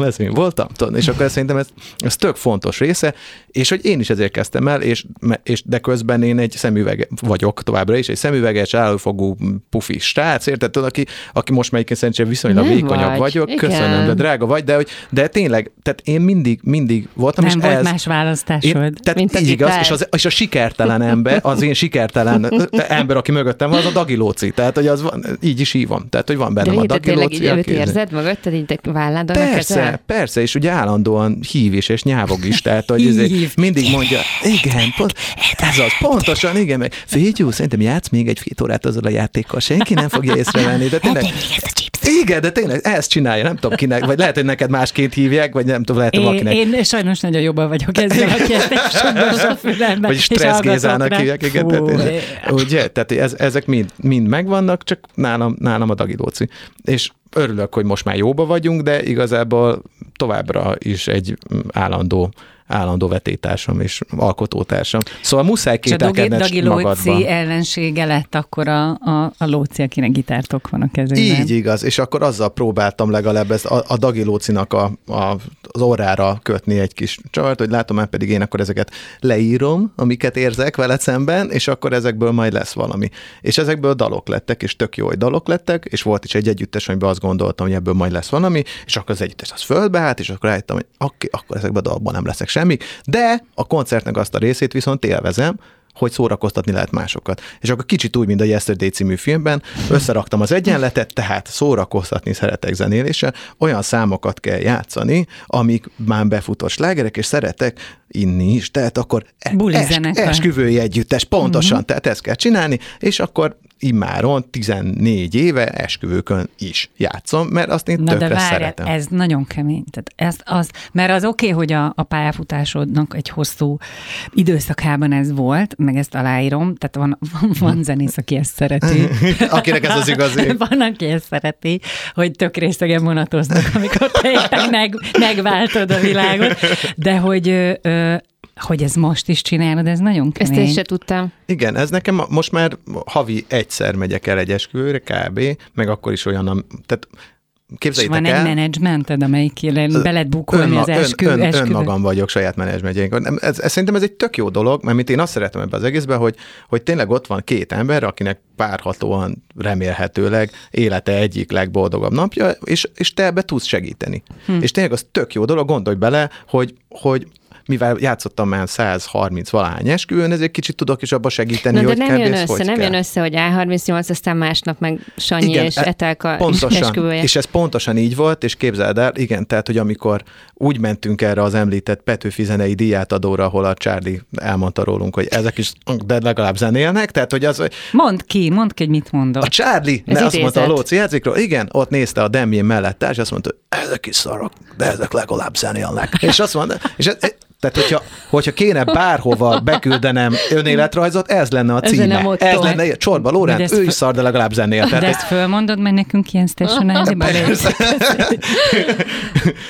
ez mi voltam, és akkor szerintem ez, ez tök fontos része, és hogy én is ezért kezdtem el, és, és de közben én egy szemüveg vagyok továbbra is, egy szemüveges, állófogú pufi srác, érted? Aki, aki most melyiként szerintem viszonylag vékonyabb vagy. vagyok, Igen. köszönöm, de drága vagy, de, hogy, de tényleg, tehát én mindig, mindig voltam. Nem és volt ez, más választásod. Én, tehát mint így igaz, és, az, és a sikertelen ember, az én sikertelen ember, aki mögöttem van, az a dagilóci. Tehát, hogy az van, így is hívom. Tehát, hogy van bennem de a dagilóci. Tényleg így érzed mögötted, így válládon Persze, persze, és ugye állandóan hív is, és nyávog is. Tehát, hogy ezért mindig mondja, igen, pont, ez az, pontosan, igen, meg Figyú, szerintem játsz még egy fél órát azzal a játékkal, senki nem fogja észrevenni. De tényleg, igen, de tényleg ezt csinálja, nem tudom kinek, vagy lehet, hogy neked másként hívják, vagy nem tudom, lehet, hogy valakinek. Én sajnos nagyon jobban vagyok ezzel a kérdéssel. Vagy stressz Gézának hívják, igen. Tehát, ugye, tehát ez, ezek mind, mind megvannak, csak nálam, nálam a dagilóci. És örülök, hogy most már jóba vagyunk, de igazából továbbra is egy állandó állandó vetétársam és alkotótársam. Szóval muszáj kételkedned magadban. A Dagi Lóci ellensége lett akkor a, a, a Lóci, akinek gitártok van a kezében. Így igaz, és akkor azzal próbáltam legalább ezt a, a Dagi Lócinak a, a, az orrára kötni egy kis csavart, hogy látom már pedig én akkor ezeket leírom, amiket érzek veled szemben, és akkor ezekből majd lesz valami. És ezekből dalok lettek, és tök jó, hogy dalok lettek, és volt is egy együttes, amiben azt gondoltam, hogy ebből majd lesz valami, és akkor az együttes az földbe hát, és akkor rájöttem, hogy okay, akkor ezekben a dalban nem leszek semmi, de a koncertnek azt a részét viszont élvezem, hogy szórakoztatni lehet másokat. És akkor kicsit úgy, mint a Yesterday című filmben, összeraktam az egyenletet, tehát szórakoztatni szeretek zenéléssel, olyan számokat kell játszani, amik már befutott slágerek, és szeretek inni is, tehát akkor es, esküvői együttes, pontosan, uh-huh. tehát ezt kell csinálni, és akkor immáron 14 éve esküvőkön is játszom, mert azt én Na tökre de várj, szeretem. ez nagyon kemény. Tehát ez az, mert az oké, okay, hogy a, a pályafutásodnak egy hosszú időszakában ez volt, meg ezt aláírom, tehát van, van, van zenész, aki ezt szereti. Akinek ez az igazi. van, aki ezt szereti, hogy tök részegen vonatoznak, amikor te meg, megváltod a világot, de hogy ö, hogy ez most is csinálod, ez nagyon kemény. Ezt én se tudtam. Igen, ez nekem most már havi egyszer megyek el egy esküvőre, kb., meg akkor is olyan, tehát Képzeljétek van el, egy menedzsmented, amelyik beled bukolni önma, az eskü, ön, ön, esküvő. Önmagam vagyok saját menedzsmentjeink. Ez, ez, szerintem ez egy tök jó dolog, mert mint én azt szeretem ebbe az egészben, hogy, hogy tényleg ott van két ember, akinek párhatóan remélhetőleg élete egyik legboldogabb napja, és, és te ebbe tudsz segíteni. Hm. És tényleg az tök jó dolog, gondolj bele, hogy, hogy mivel játszottam már 130 valány esküvőn, ezért kicsit tudok is abba segíteni, Na, hogy de nem jön össze, hogy nem kell. jön össze, hogy A38, aztán másnap meg Sanyi igen, és e- Etelka pontosan, esküvője. És ez pontosan így volt, és képzeld el, igen, tehát, hogy amikor úgy mentünk erre az említett Petőfi zenei díjátadóra, ahol a Charlie elmondta rólunk, hogy ezek is, de legalább zenélnek, tehát, hogy az... Mondd ki, mondd ki, hogy mit mondott. A Charlie, ez ne, azt mondta a Lóci játszikról, igen, ott nézte a Demjén mellett, és azt mondta, ezek is szarok, de ezek legalább zenélnek. És azt mondta, és tehát, hogyha, hogyha kéne bárhova beküldenem önéletrajzot, ez lenne a címe. Ez, ez lenne, Csorba Lórán, ő is szar, de legalább zenél. De ezt fölmondod, mert nekünk ilyen stationáziba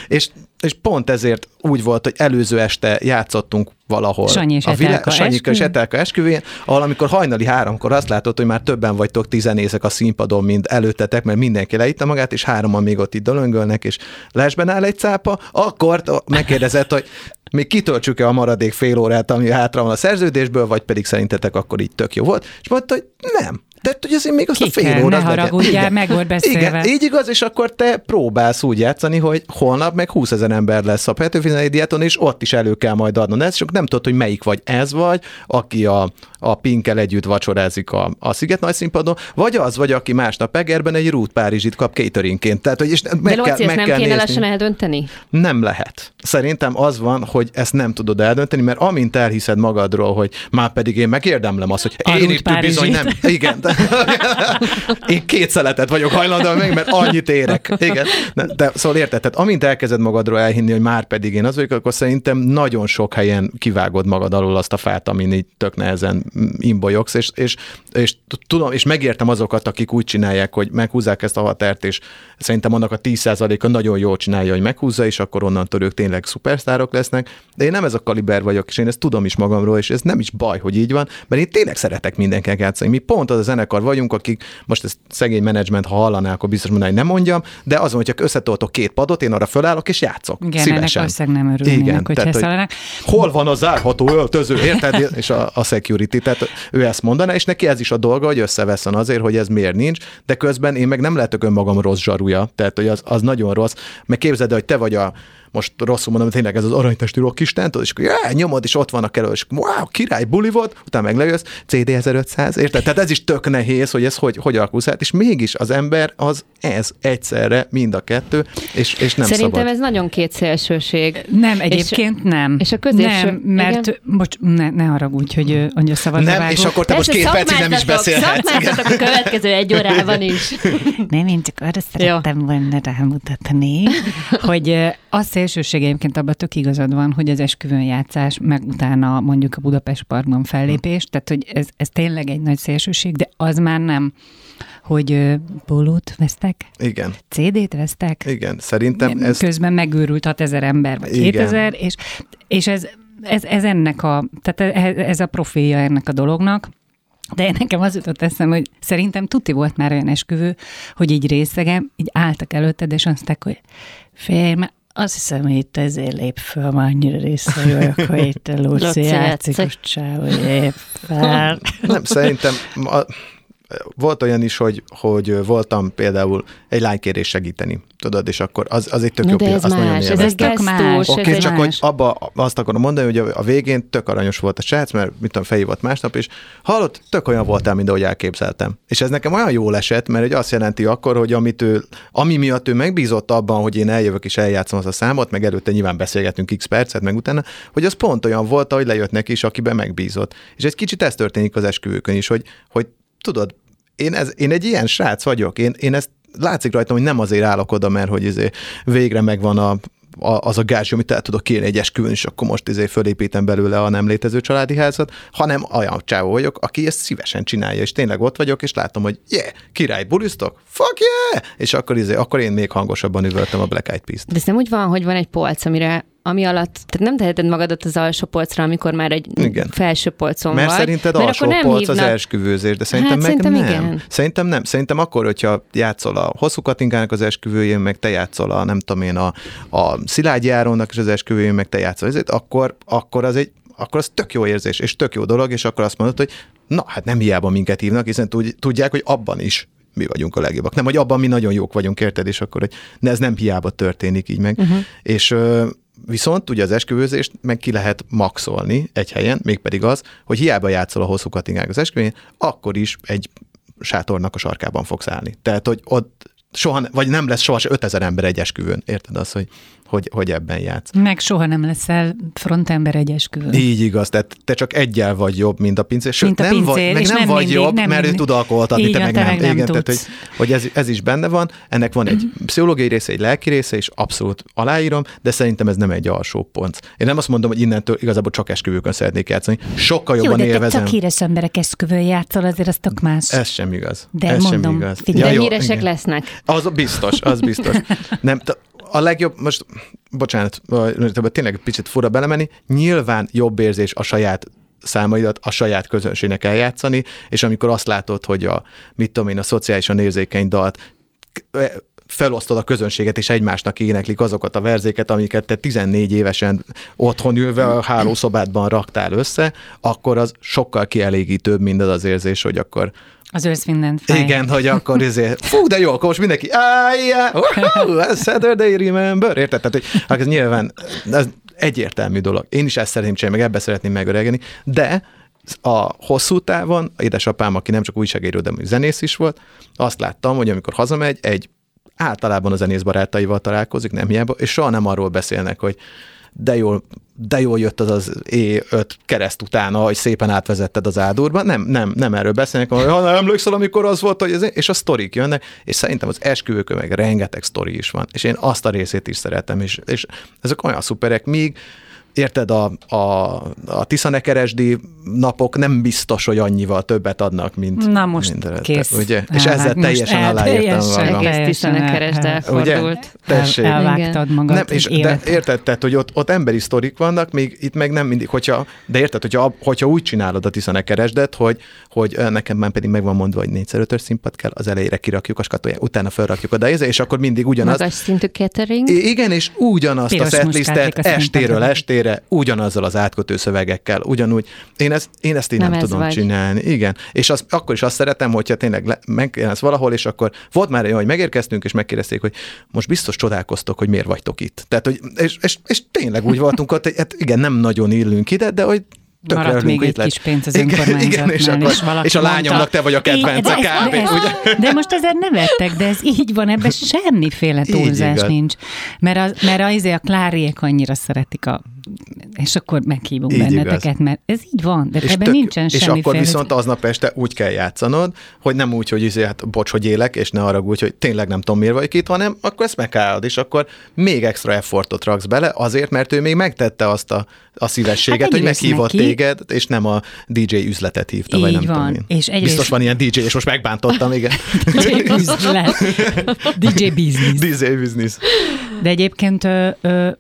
és, és pont ezért úgy volt, hogy előző este játszottunk valahol. Sanyi és a vilá- Sanyi és Etelka esküvén, ahol amikor hajnali háromkor azt látod, hogy már többen vagytok tizenészek a színpadon, mint előttetek, mert mindenki leitta magát, és hároman még ott itt dolöngölnek, és lesben áll egy cápa, akkor megkérdezett, hogy még kitöltsük-e a maradék fél órát, ami hátra van a szerződésből, vagy pedig szerintetek akkor így tök jó volt. És mondta, hogy nem, de hogy azért még azt Ki a fél kell, ne haragudjál, meg volt beszélve. Igen, így igaz, és akkor te próbálsz úgy játszani, hogy holnap meg 20 ezer ember lesz a Petőfi diáton, és ott is elő kell majd adnod ezt, csak nem tudod, hogy melyik vagy ez vagy, aki a, a Pinkkel együtt vacsorázik a, a Sziget nagy színpadon, vagy az vagy, aki másnap Egerben egy rút Párizsit kap cateringként. Tehát, hogy és meg De kell, meg nem kell kéne lassan eldönteni? Nem lehet. Szerintem az van, hogy ezt nem tudod eldönteni, mert amint elhiszed magadról, hogy már pedig én megérdemlem azt, hogy a én itt bizony nem. Igen. Én két szeletet vagyok hajlandó meg, mert annyit érek. Igen. De, szóval érted, tehát amint elkezded magadról elhinni, hogy már pedig én az vagyok, akkor szerintem nagyon sok helyen kivágod magad alól azt a fát, amin így tök nehezen imbolyogsz, és, és, és, tudom, és megértem azokat, akik úgy csinálják, hogy meghúzzák ezt a határt, és szerintem annak a 10%-a nagyon jól csinálja, hogy meghúzza, és akkor onnantól ők tényleg szupersztárok lesznek, de én nem ez a kaliber vagyok, és én ezt tudom is magamról, és ez nem is baj, hogy így van, mert én tényleg szeretek mindenkinek játszani. Mi pont az a zenekar vagyunk, akik most ezt szegény menedzsment, ha hallaná, akkor biztos mondaná, hogy nem mondjam, de azon, hogyha összetoltok két padot, én arra fölállok és játszok. Igen, szívesen. ennek nem örülnének, Igen, hogy tehát, hogy Hol van a zárható öltöző, érted? és a, a security, tehát ő ezt mondaná, és neki ez is a dolga, hogy összeveszem azért, hogy ez miért nincs, de közben én meg nem lehetek önmagam rossz zsarúja, tehát hogy az, az nagyon rossz, meg képzeld, hogy te vagy a most rosszul mondom, tényleg ez az aranytestű rockisten, és akkor já, nyomod, és ott vannak elő, és wow, király, buli volt, utána meg lejössz, CD 1500, érted? Tehát ez is tök nehéz, hogy ez hogy, hogy alakulsz át, és mégis az ember az ez egyszerre, mind a kettő, és, és nem Szerintem szabad. ez nagyon szélsőség. Nem, egyébként és, nem. És a középső... Nem, mert, igen? bocs, ne, ne haragudj, hogy annyira szabad Nem, vágó. és akkor te most két percig nem is beszélhetsz. Szakmáztatok a következő egy órában is. Nem, én csak arra szerettem volna rámutatni, hogy az szélsőség egyébként abban tök igazad van, hogy az esküvőn játszás, meg utána mondjuk a Budapest Parkban fellépés, tehát hogy ez, ez tényleg egy nagy szélsőség, de az már nem hogy pólót vesztek? Igen. CD-t vesztek? Igen, szerintem ez... Közben megőrült 6000 ember, vagy Igen. 7000, és, és ez, ez, ez ennek a, tehát ez a profilja ennek a dolognak. De nekem az jutott eszem, hogy szerintem tuti volt már olyan esküvő, hogy így részegem, így álltak előtted, és azt mondták, hogy férj, azt hiszem, hogy itt ezért lép föl, már annyira részre vagyok, hogy itt a Luci játszik, hogy épp fel. Nem, szerintem a, volt olyan is, hogy, hogy voltam például egy lánykérés segíteni, tudod, és akkor az, az egy tök jó pillanat, azt más, nagyon ez egy gesztus, Oké, okay, csak más. hogy abba azt akarom mondani, hogy a, végén tök aranyos volt a srác, mert mit tudom, felhívott másnap, és hallott, tök olyan voltál, mint ahogy elképzeltem. És ez nekem olyan jól esett, mert egy azt jelenti akkor, hogy amit ő, ami miatt ő megbízott abban, hogy én eljövök és eljátszom azt a számot, meg előtte nyilván beszélgetünk x percet, meg utána, hogy az pont olyan volt, hogy lejött neki is, akiben megbízott. És egy kicsit ez történik az esküvőkön is, hogy, hogy tudod, én, ez, én egy ilyen srác vagyok, én, én ezt látszik rajtam, hogy nem azért állok oda, mert hogy izé végre megvan a, a, az a gázs, amit el tudok kérni egy esküvőn, és akkor most izé fölépítem belőle a nem létező családi házat, hanem olyan csávó vagyok, aki ezt szívesen csinálja, és tényleg ott vagyok, és látom, hogy yeah, király, bulisztok, fuck yeah! És akkor, izé, akkor én még hangosabban üvöltem a Black Eyed Peas-t. De ez nem úgy van, hogy van egy polc, amire ami alatt, tehát nem teheted magadat az alsó polcra, amikor már egy igen. felső polcon Mert vagy. szerinted mert alsó polc hívnak... az esküvőzés, de szerintem hát, meg szerintem nem. Igen. Szerintem nem. Szerintem akkor, hogyha játszol a hosszú katinkának az esküvőjén, meg te játszol a, nem tudom én, a, a Szilágyi Áronnak is az esküvőjén, meg te játszol, ezért, akkor, akkor az egy akkor az tök jó érzés, és tök jó dolog, és akkor azt mondod, hogy na, hát nem hiába minket hívnak, hiszen tudják, hogy abban is mi vagyunk a legjobbak. Nem, hogy abban mi nagyon jók vagyunk, érted, és akkor, hogy ne, ez nem hiába történik így meg. Uh-huh. És Viszont ugye az esküvőzést meg ki lehet maxolni egy helyen, mégpedig az, hogy hiába játszol a hosszú katingák az esküvőn, akkor is egy sátornak a sarkában fogsz állni. Tehát, hogy ott soha, vagy nem lesz soha 5000 ember egy esküvőn. Érted az, hogy hogy, hogy ebben játsz. Meg soha nem leszel frontember egy esküvőn. Így igaz, tehát te csak egyel vagy jobb, mint a pincér. Sőt, mint a nem pincér, vagy, meg nem, nem vagy mindig, jobb, nem mert mindig. ő tud alkoholtatni, te meg te nem. Meg nem Igen, tudsz. tehát, hogy, hogy ez, ez is benne van. Ennek van egy pszichológiai része, egy lelki része, és abszolút aláírom, de szerintem ez nem egy alsó pont. Én nem azt mondom, hogy innentől igazából csak esküvőkön szeretnék játszani. Sokkal jobban Jó, de élvezem. csak híres emberek esküvőn játszol, azért az tök más. Ez sem igaz. De ez mondom, sem igaz. Figyelj, ja, jó, híresek igen. lesznek. Az biztos, az biztos. nem, a legjobb, most bocsánat, tényleg picit fura belemenni, nyilván jobb érzés a saját számaidat a saját közönségnek eljátszani, és amikor azt látod, hogy a, mit tudom én, a szociálisan érzékeny dalt felosztod a közönséget, és egymásnak éneklik azokat a verzéket, amiket te 14 évesen otthon ülve a hálószobádban raktál össze, akkor az sokkal kielégítőbb mindaz az érzés, hogy akkor az ősz minden fej. Igen, hogy akkor izé, fú, de jó, akkor most mindenki, áj, yeah, Saturday remember, érted? Hogy hát ez nyilván ez egyértelmű dolog. Én is ezt szeretném csinálni, meg ebbe szeretném megöregeni, de a hosszú távon, édesapám, aki nem csak újságíró, de zenész is volt, azt láttam, hogy amikor hazamegy, egy általában a zenész barátaival találkozik, nem hiába, és soha nem arról beszélnek, hogy de jól, de jól jött az az E5 kereszt utána, hogy szépen átvezetted az ádurba. Nem, nem, nem erről beszélnek, hogy ha nem emlékszel, amikor az volt, hogy ez, és a sztorik jönnek, és szerintem az esküvőkön meg rengeteg sztori is van, és én azt a részét is szeretem, és, és ezek olyan szuperek, míg érted, a, a, a Tiszanekeresdi napok nem biztos, hogy annyival többet adnak, mint Na most mint kész. Ugye? És ezzel hát teljesen aláírtam magam. Egész Tiszanekeresd elfordult. Tessék. Elvágtad magad nem, és de érted, tehát, hogy ott, ott emberi sztorik vannak, még itt meg nem mindig, hogyha, de érted, hogyha, hogyha úgy csinálod a Tiszanekeresdet, hogy, hogy nekem már pedig meg van mondva, hogy négyszer ötös színpad kell, az elejére kirakjuk a skatóját, utána felrakjuk oda, és akkor mindig ugyanaz. Magas szintű catering. Igen, és ugyanazt Piros a setlistet estéről estére végére ugyanazzal az átkötő szövegekkel, ugyanúgy. Én ezt, én ezt így nem, nem tudom vagy. csinálni. Igen. És az, akkor is azt szeretem, hogyha tényleg megjelensz valahol, és akkor volt már olyan, hogy megérkeztünk, és megkérdezték, hogy most biztos csodálkoztok, hogy miért vagytok itt. Tehát, hogy, és, és, és tényleg úgy voltunk ott, hogy hát igen, nem nagyon illünk ide, de hogy Tökre Maradt még egy kis pénz az igen, és, akkor, és, és a lányomnak te vagy a kedvence kb. De, ugye? de most ezért nevettek, de ez így van, ebben semmiféle túlzás nincs. Mert, az, mert az, a kláriek annyira szeretik a és akkor meghívunk így benneteket, igaz. mert ez így van, de és ebben tök, nincsen semmi És akkor fél, viszont aznap este úgy kell játszanod, hogy nem úgy, hogy izé, hát bocs, hogy élek, és ne arra úgy, hogy tényleg nem tudom, miért vagy itt, hanem akkor ezt megállod, és akkor még extra effortot raksz bele, azért, mert ő még megtette azt a, a szívességet, hát hogy meghívott neki, téged, és nem a DJ üzletet hívta, Így vagy nem van. tudom én. És egyrészt... Biztos van ilyen DJ, és most megbántottam, igen. DJ üzlet. DJ business. DJ business. De egyébként ö, ö,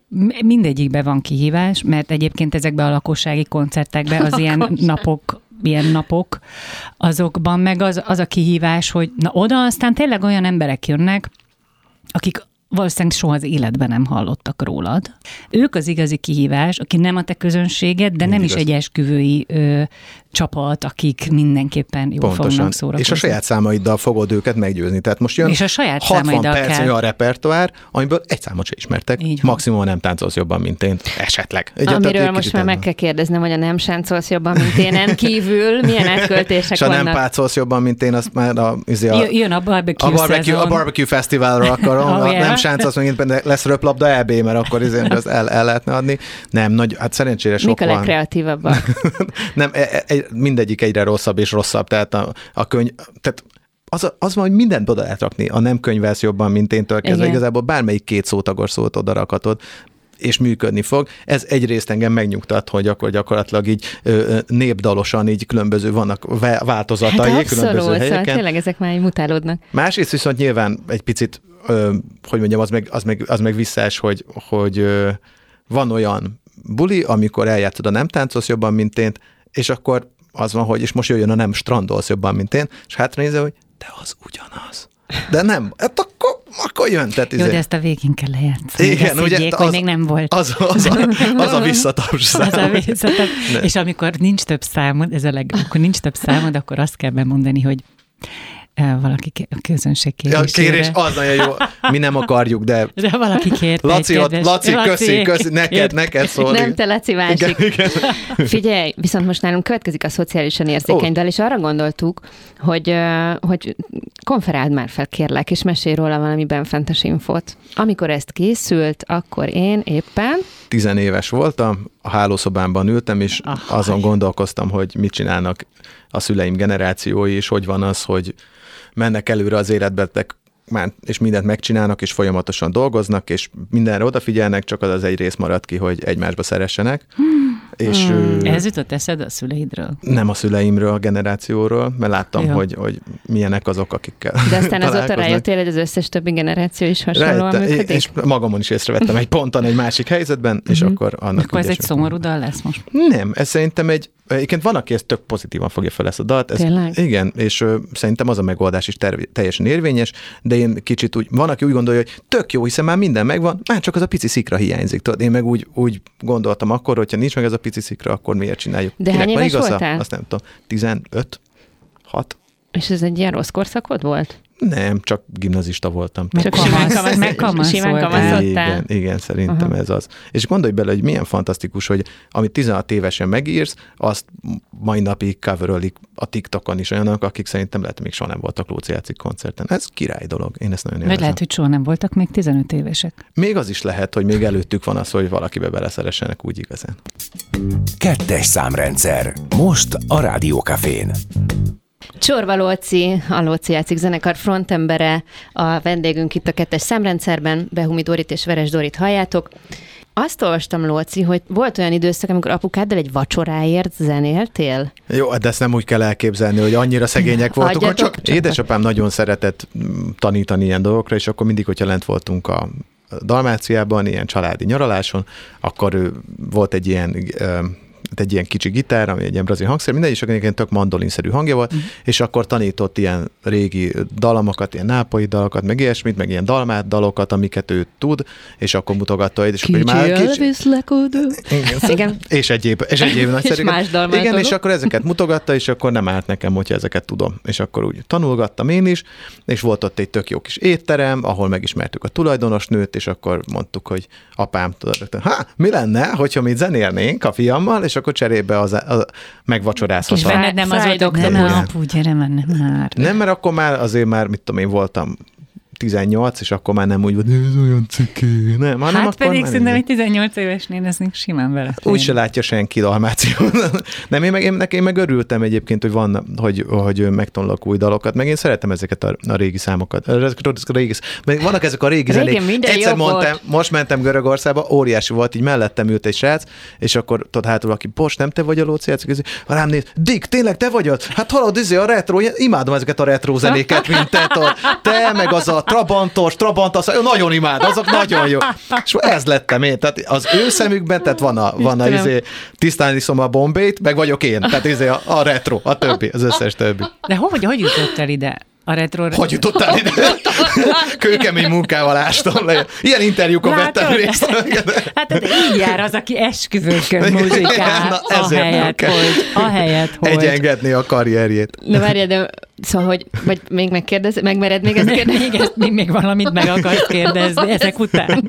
mindegyikben van kihívás, mert egyébként ezekben a lakossági koncertekben az ilyen napok ilyen napok, azokban meg az, az a kihívás, hogy na oda aztán tényleg olyan emberek jönnek, akik valószínűleg soha az életben nem hallottak rólad. Ők az igazi kihívás, aki nem a te közönséged, de nem is egy esküvői ö, csapat, akik mindenképpen jól Pontosan. fognak szórakozni. És a saját számaiddal fogod őket meggyőzni. Tehát most jön és a saját 60 perc kell. olyan repertoár, amiből egy számot sem ismertek. Így Maximum nem táncolsz jobban, mint én. Esetleg. Egy Amiről most már meg kell kérdeznem, hogy a nem sáncolsz jobban, mint én, kívül milyen elköltések és a vannak. nem pácolsz jobban, mint én, azt már a, izé a, jön a barbecue, a barbecue, a barbecue fesztiválra akarom. oh, yeah. Nem sáncolsz, megint lesz röplabda EB, mert akkor az el, el lehetne adni. Nem, nagy, hát szerencsére sok Mik a legkreatívabbak? nem, e, e, mindegyik egyre rosszabb és rosszabb, tehát a, a könyv, tehát az, az van, hogy mindent oda lehet rakni, a nem könyvelsz jobban, mint én kezdve. Igazából bármelyik két szótagos szót oda rakhatod, és működni fog. Ez egyrészt engem megnyugtat, hogy akkor gyakorlatilag így népdalosan így különböző vannak változatai hát különböző abszolút, helyeken. Szóval tényleg ezek már így mutálódnak. Másrészt viszont nyilván egy picit, hogy mondjam, az meg, az meg, az meg visszás, hogy, hogy van olyan buli, amikor eljátszod a nem táncolsz jobban, mint én, és akkor az van, hogy és most jöjjön a nem strandolsz jobban, mint én, és hátra nézze, hogy de az ugyanaz. De nem, hát akkor, akkor jön. Tehát Jó, izé... de ezt a végén kell lejátszani. Igen, ugye, higgyék, az, hogy még nem volt. Az, az, a, az a visszataps szám. Az a visszataps. És amikor nincs több számod, ez a leg, akkor nincs több számod, akkor azt kell bemondani, hogy valaki a közönség kérésére. Ja, kérés, az nagyon jó. Mi nem akarjuk, de... De valaki kért Laci, ott, Laci, Laci, köszi, köszi, neked, neked szól. Nem te, Laci, másik. Igen, igen. Figyelj, viszont most nálunk következik a szociálisan érzékeny dal, és arra gondoltuk, hogy, hogy konferáld már fel, kérlek, és mesélj róla valami benfentes infot. Amikor ezt készült, akkor én éppen... Tizenéves voltam, a hálószobámban ültem, és ah, azon gondolkoztam, hogy mit csinálnak a szüleim generációi, és hogy van az, hogy mennek előre az életbetek, és mindent megcsinálnak, és folyamatosan dolgoznak, és mindenre odafigyelnek, csak az az egy rész marad ki, hogy egymásba szeressenek. Hmm. És, hmm. Ez jutott eszed a szüleidről? Nem a szüleimről, a generációról, mert láttam, hogy, hogy milyenek azok, akikkel De aztán azóta rájöttél, hogy az összes többi generáció is hasonlóan működik? És magamon is észrevettem egy ponton, egy másik helyzetben, és mm-hmm. akkor annak... Akkor ez egy szomorú dal lesz most? Nem, ez szerintem egy, Egyébként van, aki ezt tök pozitívan fogja fel ezt a dalt. Ez, Tényleg? Igen, és ö, szerintem az a megoldás is ter- teljesen érvényes, de én kicsit úgy, van, aki úgy gondolja, hogy tök jó, hiszen már minden megvan, már csak az a pici szikra hiányzik. Tudod, én meg úgy, úgy gondoltam akkor, hogyha nincs meg ez a pici szikra, akkor miért csináljuk? De Kinek hány éves igaza? voltál? Azt nem tudom. 15? 6? És ez egy ilyen rossz korszakod volt? Nem, csak gimnazista voltam. Csak simán, kamasz, meg kamasz simán kamaszottál. Igen, igen, szerintem uh-huh. ez az. És gondolj bele, hogy milyen fantasztikus, hogy amit 16 évesen megírsz, azt mai napig coverölik a TikTokon is olyanok, akik szerintem lehet, még soha nem voltak Lóci játszik koncerten. Ez király dolog. Én ezt nagyon Vagy lehet, hogy soha nem voltak még 15 évesek. Még az is lehet, hogy még előttük van az, hogy valakibe beleszeressenek úgy igazán. Kettes számrendszer. Most a Rádiókafén. Csorva Lóci, a Lóci játszik zenekar frontembere, a vendégünk itt a kettes számrendszerben, Behumi Dorit és Veres Dorit halljátok. Azt olvastam, Lóci, hogy volt olyan időszak, amikor apukáddal egy vacsoráért zenéltél? Jó, de ezt nem úgy kell elképzelni, hogy annyira szegények voltunk, hogy csak, csak édesapám nagyon szeretett mm, tanítani ilyen dolgokra, és akkor mindig, hogyha lent voltunk a Dalmáciában, ilyen családi nyaraláson, akkor ő volt egy ilyen egy ilyen kicsi gitár, ami egy ilyen brazil hangszer, mindegy, és akkor egy tök mandolinszerű hangja volt, uh-huh. és akkor tanított ilyen régi dalamokat, ilyen nápoi dalokat, meg ilyesmit, meg ilyen dalmát dalokat, amiket ő tud, és akkor mutogatta, és kicsi akkor már kicsi... Igen, Igen. És egyéb, és egyéb nagyszerű. és más Igen, és akkor ezeket mutogatta, és akkor nem állt nekem, hogyha ezeket tudom. És akkor úgy tanulgattam én is, és volt ott egy tök jó kis étterem, ahol megismertük a tulajdonos nőt, és akkor mondtuk, hogy apám, tudod, ha, mi lenne, hogyha mi zenélnénk a fiammal, és akkor cserébe az, az megvacsorázhat. És nem az, hogy nem, apu, gyere, nem már. Nem, mert akkor már azért már, mit tudom én, voltam 18, és akkor már nem úgy van, ez olyan ciké, nem, hanem hát akkor pedig szerintem egy 18 évesnél ez még simán vele. Úgy se látja senki dalmáció. nem, én meg, én, én meg örültem egyébként, hogy van, hogy, hogy megtanulok új dalokat, meg én szeretem ezeket a, a régi számokat. Ezek a régi, meg vannak ezek a régi zenék. Egyszer mondtam, most mentem Görögországba, óriási volt, így mellettem ült egy srác, és akkor tudod hátul, aki, bocs, nem te vagy a Lóci, rám néz, Dick, tényleg te vagy ott? Hát hallod, izé a retro, imádom ezeket a retro zenéket, mint te, te meg az a Trabantos, Trabantos, nagyon imád, azok nagyon jó. És ez lettem én. Tehát az ő szemükben, tehát van a, van a izé, tisztán iszom a bombét, meg vagyok én. Tehát izé a, a retro, a többi, az összes többi. De hogy, hogy jutott el ide? a retro Hogy jutottál ide? Kőkemény munkával ástam le. Ilyen interjúkon vettem részt. Hát de így jár az, aki esküvőkön muzsikál, Na, ahelyett, hogy, ahelyett, hogy. Egyengedni a karrierjét. Na várjál, de Szóval, hogy vagy még megkérdez, megmered még ezt kérdezni? Még, ezt, még, még valamit meg akarsz kérdezni ezek után.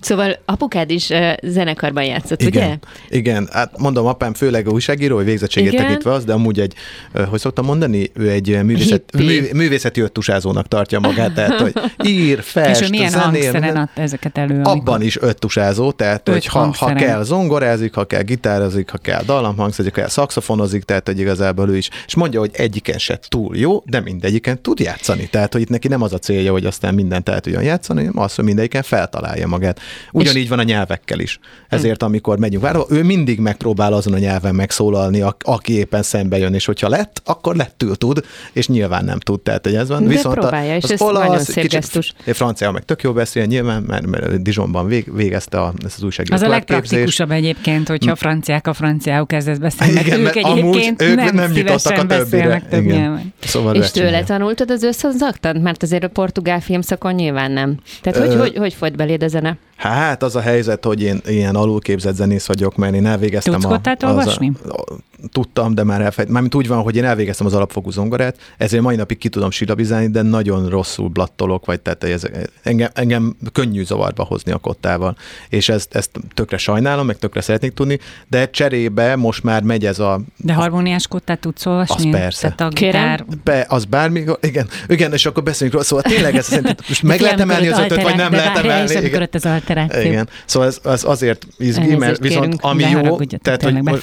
Szóval apukád is uh, zenekarban játszott, Igen. ugye? Igen, hát mondom, apám főleg újságíró, hogy végzettségét Igen. tekintve az, de amúgy egy, uh, hogy szoktam mondani, ő egy művészet, mű, művészeti öttusázónak tartja magát, tehát hogy ír, fest, És milyen zenél. adta ezeket elő? Amikor... Abban is öttusázó, tehát öt hogy ha, ha kell zongorázik, ha kell gitározik, ha kell dallamhangszerzik, ha kell szakszofonozik, tehát hogy igazából ő is, és mondja, hogy egyiken se túl jó, de mindegyiken tud játszani. Tehát, hogy itt neki nem az a célja, hogy aztán mindent el tudjon játszani, hanem az, hogy mindegyiken feltalálja magát. Ugyanígy és... van a nyelvekkel is. Ezért, amikor megyünk várva, ő mindig megpróbál azon a nyelven megszólalni, aki éppen szembe jön, és hogyha lett, akkor lettül tud, és nyilván nem tud. Tehát, hogy ez van. De Viszont próbálja, a, és ez olasz, nagyon szép kicsit, francia meg tök jó beszél, nyilván, mert, mert Dijonban vég, végezte a, ezt az újságíró Az a legpraktikusabb egyébként, hogyha a franciák a franciául kezdesz beszélni, Igen, ők egyébként ők nem, nem nyitottak a többire. Több Igen. Szóval és tőle tanultad az összhozaktant? Mert azért a portugál filmszakon nyilván nem. Tehát hogy, Ö... hogy, hogy folyt beléd a zene? Hát az a helyzet, hogy én ilyen alulképzett zenész vagyok, mert én elvégeztem Tudsz a... olvasni? A, tudtam, de már elfejt. Mármint úgy van, hogy én elvégeztem az alapfokú zongorát, ezért mai napig ki tudom silabizálni, de nagyon rosszul blattolok, vagy tehát ez, engem, engem könnyű zavarba hozni a kottával. És ezt, ezt tökre sajnálom, meg tökre szeretnék tudni, de cserébe most már megy ez a... De harmóniás kottát tudsz olvasni? Az persze. Tehát a gitár... Be, az bármi, igen, igen, és akkor beszéljünk róla. Szóval tényleg ez szerintem most meg lehet emelni az ötöt, vagy nem lehet emelni. Igen. az alteráció. Igen. Szóval ez, ez azért izgi, mert viszont ami jó, tehát hogy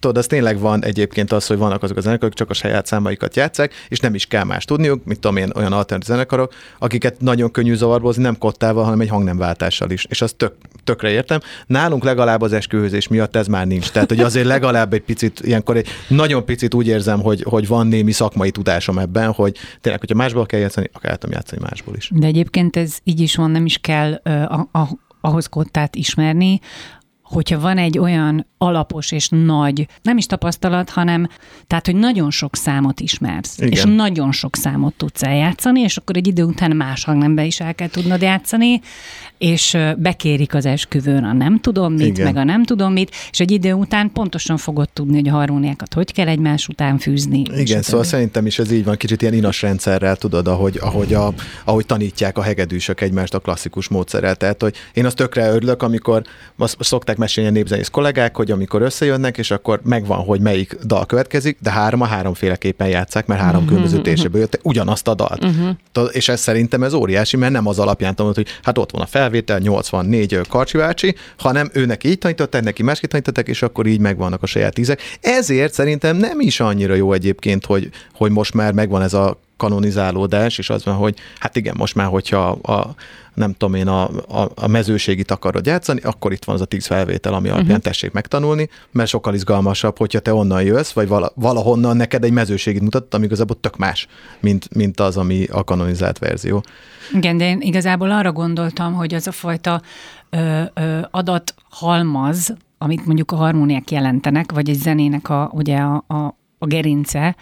tudod, az tényleg van egyébként az, hogy vannak azok a zenekarok, csak a saját számaikat játszák, és nem is kell más tudniuk, mit tudom én, olyan alternatív zenekarok, akiket nagyon könnyű zavarbozni, nem kottával, hanem egy hangnemváltással is. És azt tök, tökre értem. Nálunk legalább az esküvőzés miatt ez már nincs. Tehát, hogy azért legalább egy picit, ilyenkor egy nagyon picit úgy érzem, hogy, hogy van némi szakmai tudásom ebben, hogy tényleg, hogyha másból kell játszani, akár tudom játszani másból is. De egyébként ez így is van, nem is kell a, a, ahhoz kottát ismerni, hogyha van egy olyan alapos és nagy, nem is tapasztalat, hanem tehát, hogy nagyon sok számot ismersz, Igen. és nagyon sok számot tudsz eljátszani, és akkor egy idő után más hangnembe is el kell tudnod játszani, és bekérik az esküvőn a nem tudom mit, Igen. meg a nem tudom mit, és egy idő után pontosan fogod tudni, hogy a harmóniákat hogy kell egymás után fűzni. Igen, szóval többi. szerintem is ez így van, kicsit ilyen inas rendszerrel, tudod, ahogy, ahogy, a, ahogy tanítják a hegedűsök egymást a klasszikus módszerrel. Tehát, hogy én azt tökre örülök, amikor azt szokták mesélni a népzenész kollégák, hogy amikor összejönnek, és akkor megvan, hogy melyik dal következik, de három a háromféleképpen játszák, mert három uh-huh, különböző téseből jött ugyanazt a dalt. Uh-huh. És ez szerintem ez óriási, mert nem az alapján tanult, hogy hát ott van a fel felvétel 84 Karcsibácsi, hanem őnek így tanították, neki másképp tanították, és akkor így megvannak a saját tízek. Ezért szerintem nem is annyira jó egyébként, hogy, hogy most már megvan ez a kanonizálódás, és az van, hogy hát igen, most már, hogyha a, nem tudom én, a, a, a mezőségit akarod játszani, akkor itt van az a tíz felvétel, ami alapján uh-huh. tessék megtanulni, mert sokkal izgalmasabb, hogyha te onnan jössz, vagy vala, valahonnan neked egy mezőségit mutat, ami igazából tök más, mint, mint az, ami a kanonizált verzió. Igen, de én igazából arra gondoltam, hogy az a fajta ö, ö, adathalmaz, amit mondjuk a harmóniák jelentenek, vagy egy zenének a, ugye a, a, a gerince,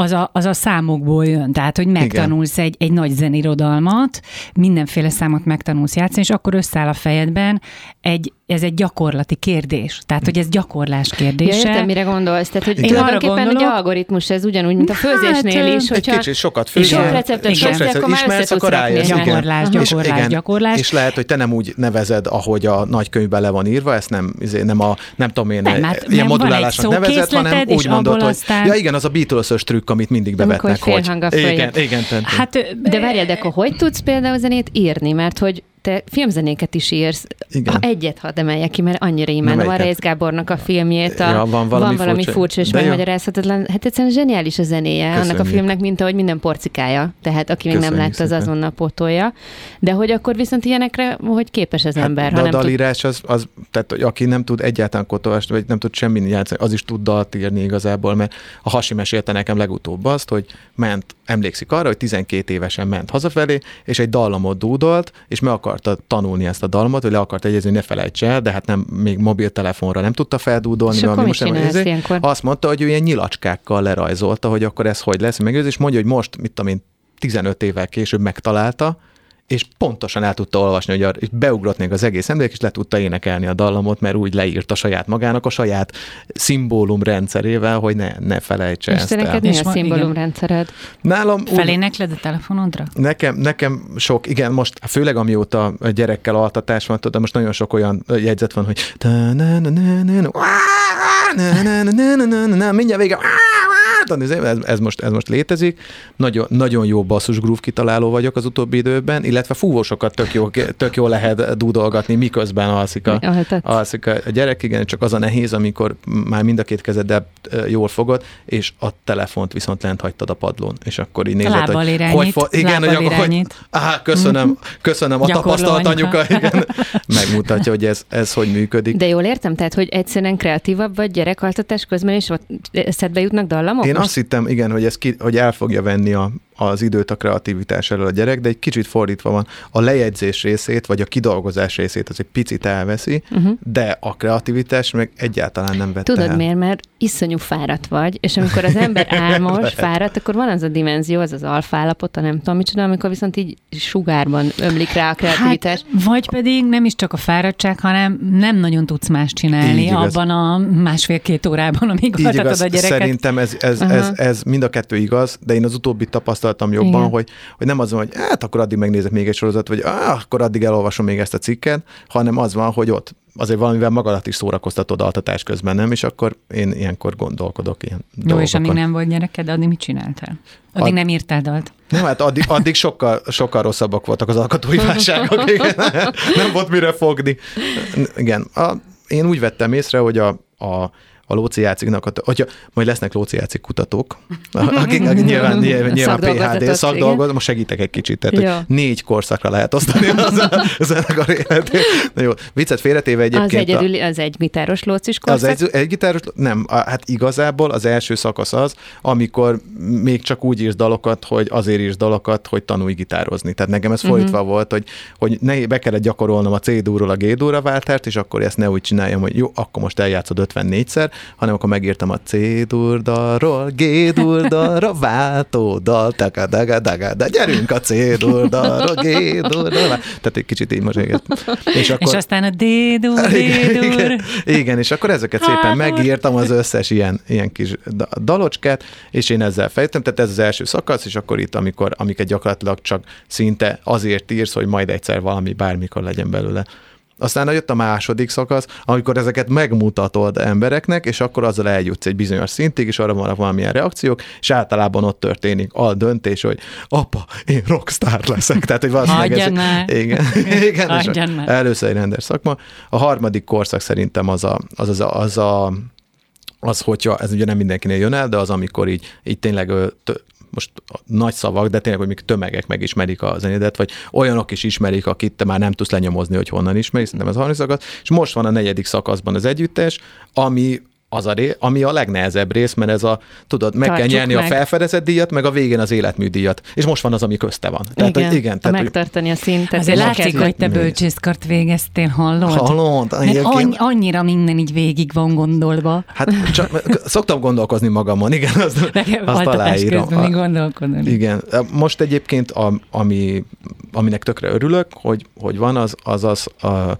az a, az a számokból jön. Tehát, hogy megtanulsz egy, egy nagy zenirodalmat, mindenféle számot megtanulsz játszani, és akkor összeáll a fejedben egy, ez egy gyakorlati kérdés. Tehát, hogy ez gyakorlás kérdése. Ja, értem, mire gondolsz. Tehát, hogy Én tulajdonképpen egy algoritmus, ez ugyanúgy, mint a főzésnél hát, is, hogyha kicsit sokat főzés. Sok receptet sok kezdtek, akkor már össze tudsz Gyakorlás, gyakorlás, és, igen, gyakorlás. És lehet, hogy te nem úgy nevezed, ahogy a nagykönyvben le van írva, ezt nem, izé, nem a, nem tudom én, nem, hát ilyen modulálásnak nevezed, hanem úgy mondod, hogy ja igen, az a Beatles-ös trükk trükk, amit mindig bevetnek, hogy... Igen, igen, Hát, de várjál, de akkor hogy tudsz például zenét írni? Mert hogy te filmzenéket is írsz. Igen. Ha egyet hadd emeljek ki, mert annyira imádom a Reis Gábornak a filmjét. A, ja, van valami, van valami furcsa, furcsa és megmagyarázhatatlan. Hát egyszerűen zseniális a zenéje Köszönjük. annak a filmnek, mint ahogy minden porcikája. Tehát aki még nem látta, az azonnal potolja. De hogy akkor viszont ilyenekre, hogy képes az hát, ember. De ha nem a dalírás tud... az, az, tehát aki nem tud egyáltalán kotolásni, vagy nem tud semmi játszani, az is tud dalt írni igazából, mert a Hasi mesélte nekem legutóbb azt, hogy ment, emlékszik arra, hogy 12 évesen ment hazafelé, és egy dallamot dúdolt, és meg akar akarta tanulni ezt a dalmat, hogy le akart egyezni, ne felejts el, de hát nem, még mobiltelefonra nem tudta feldúdolni. És akkor most nem Azt mondta, hogy ő ilyen nyilacskákkal lerajzolta, hogy akkor ez hogy lesz, meg és mondja, hogy most, mit tudom én, 15 évvel később megtalálta, és pontosan el tudta olvasni, hogy a, beugrott még az egész emlék, és le tudta énekelni a dallamot, mert úgy leírta saját magának a saját szimbólum rendszerével, hogy ne, ne felejtse és ezt neked el. mi a szimbólum rendszered? Nálam Felénekled a telefonodra? Nekem, nekem sok, igen, most főleg amióta a gyerekkel altatás van, de most nagyon sok olyan jegyzet van, hogy mindjárt vége, ez, ez, most, ez most létezik. Nagyon, nagyon jó basszus groove kitaláló vagyok az utóbbi időben, illetve fúvósokat tök jó, tök jó lehet dúdolgatni, miközben alszik a, alszik a gyerek. Igen, csak az a nehéz, amikor már mind a két kezeddel jól fogod, és a telefont viszont lent hagytad a padlón, és akkor így nézed, hogy, irányít, hogy fo- igen, hogy, hogy, á, köszönöm, mhm. köszönöm a tapasztalt anyuka, igen, megmutatja, hogy ez, ez hogy működik. De jól értem, tehát, hogy egyszerűen kreatívabb vagy gyerekaltatás közben, és eszedbe jutnak dallamok? Én azt hittem, igen, hogy, ez ki, hogy el fogja venni a, az időt a kreativitás elől a gyerek, de egy kicsit fordítva van. A lejegyzés részét, vagy a kidolgozás részét az egy picit elveszi, uh-huh. de a kreativitás meg egyáltalán nem vette Tudod el. miért? Mert iszonyú fáradt vagy, és amikor az ember álmos, fáradt, akkor van az a dimenzió, az az alfállapot, a nem tudom micsoda, amikor viszont így sugárban ömlik rá a kreativitás. Hát, vagy pedig nem is csak a fáradtság, hanem nem nagyon tudsz más csinálni abban a másfél-két órában, amíg igaz. a gyereket. Szerintem ez, ez, uh-huh. ez, ez mind a kettő igaz, de én az utóbbi tapasztalat tapasztaltam jobban, hogy, hogy nem az van, hogy hát akkor addig megnézek még egy sorozat, vagy ah, akkor addig elolvasom még ezt a cikket, hanem az van, hogy ott azért valamivel magadat is szórakoztatod altatás közben, nem? És akkor én ilyenkor gondolkodok ilyen Jó, dolgokon. és amíg nem volt gyereked, addig mit csináltál? Addig Ad... nem írtál dalt? Nem, hát addig, addig sokkal, sokkal rosszabbak voltak az alkotói válságok. Igen. Nem volt mire fogni. Igen. A, én úgy vettem észre, hogy a, a a lóciáciknak, hogyha majd lesznek lóciácik kutatók, akik, akik nyilván, nyilván, nyilván PHD szakdolgozó, most segítek egy kicsit, tehát ja. hogy négy korszakra lehet osztani az, az ennek a életét. Na jó, viccet félretéve egyébként. Az egyedül, az egy gitáros lócis korszak? Az egy, egy gitáros, nem, hát igazából az első szakasz az, amikor még csak úgy írsz dalokat, hogy azért írsz dalokat, hogy tanulj gitározni. Tehát nekem ez uh-huh. folytva volt, hogy, hogy ne, be kellett gyakorolnom a C-dúról a G-dúra váltást, és akkor ezt ne úgy csináljam, hogy jó, akkor most eljátszod 54-szer, hanem akkor megírtam a C-dur dalról, G-dur dalra, váltó dal, daga, daga, daga, de gyerünk a C-dur dalról, G-dur dalra. Tehát egy kicsit így most És, akkor... és aztán a D-dur, D-dur. Igen, igen, és akkor ezeket szépen megírtam az összes ilyen, ilyen kis dalocskát, és én ezzel fejtem, tehát ez az első szakasz, és akkor itt, amikor, amiket gyakorlatilag csak szinte azért írsz, hogy majd egyszer valami bármikor legyen belőle aztán jött a második szakasz, amikor ezeket megmutatod embereknek, és akkor azzal eljutsz egy bizonyos szintig, és arra vannak valamilyen reakciók, és általában ott történik a döntés, hogy apa, én rockstar leszek. Tehát, hogy valószínűleg ez. Igen, igen először egy rendes szakma. A harmadik korszak szerintem az a, az, az, a, az a az, hogyha, ez ugye nem mindenkinél jön el, de az, amikor így, így tényleg most nagy szavak, de tényleg, hogy még tömegek megismerik a zenédet, vagy olyanok is ismerik, akit te már nem tudsz lenyomozni, hogy honnan ismerik, szerintem ez a harmadik szakasz. És most van a negyedik szakaszban az együttes, ami az a ré, ami a legnehezebb rész, mert ez a, tudod, meg Tartsuk kell nyerni meg. a felfedezett díjat, meg a végén az életmű díjat. És most van az, ami közte van. Tehát, igen, hogy igen tehát, megtartani a szintet. Azért látszik, hogy te bölcsészkart végeztél, hallod? Hallod? Annyi, annyira minden így végig van gondolva. Hát csak, szoktam gondolkozni magamon, igen, azt, Nekem azt aláírom. Közben gondolkodni. Igen. Most egyébként, a, ami, aminek tökre örülök, hogy, hogy van, az az, az a,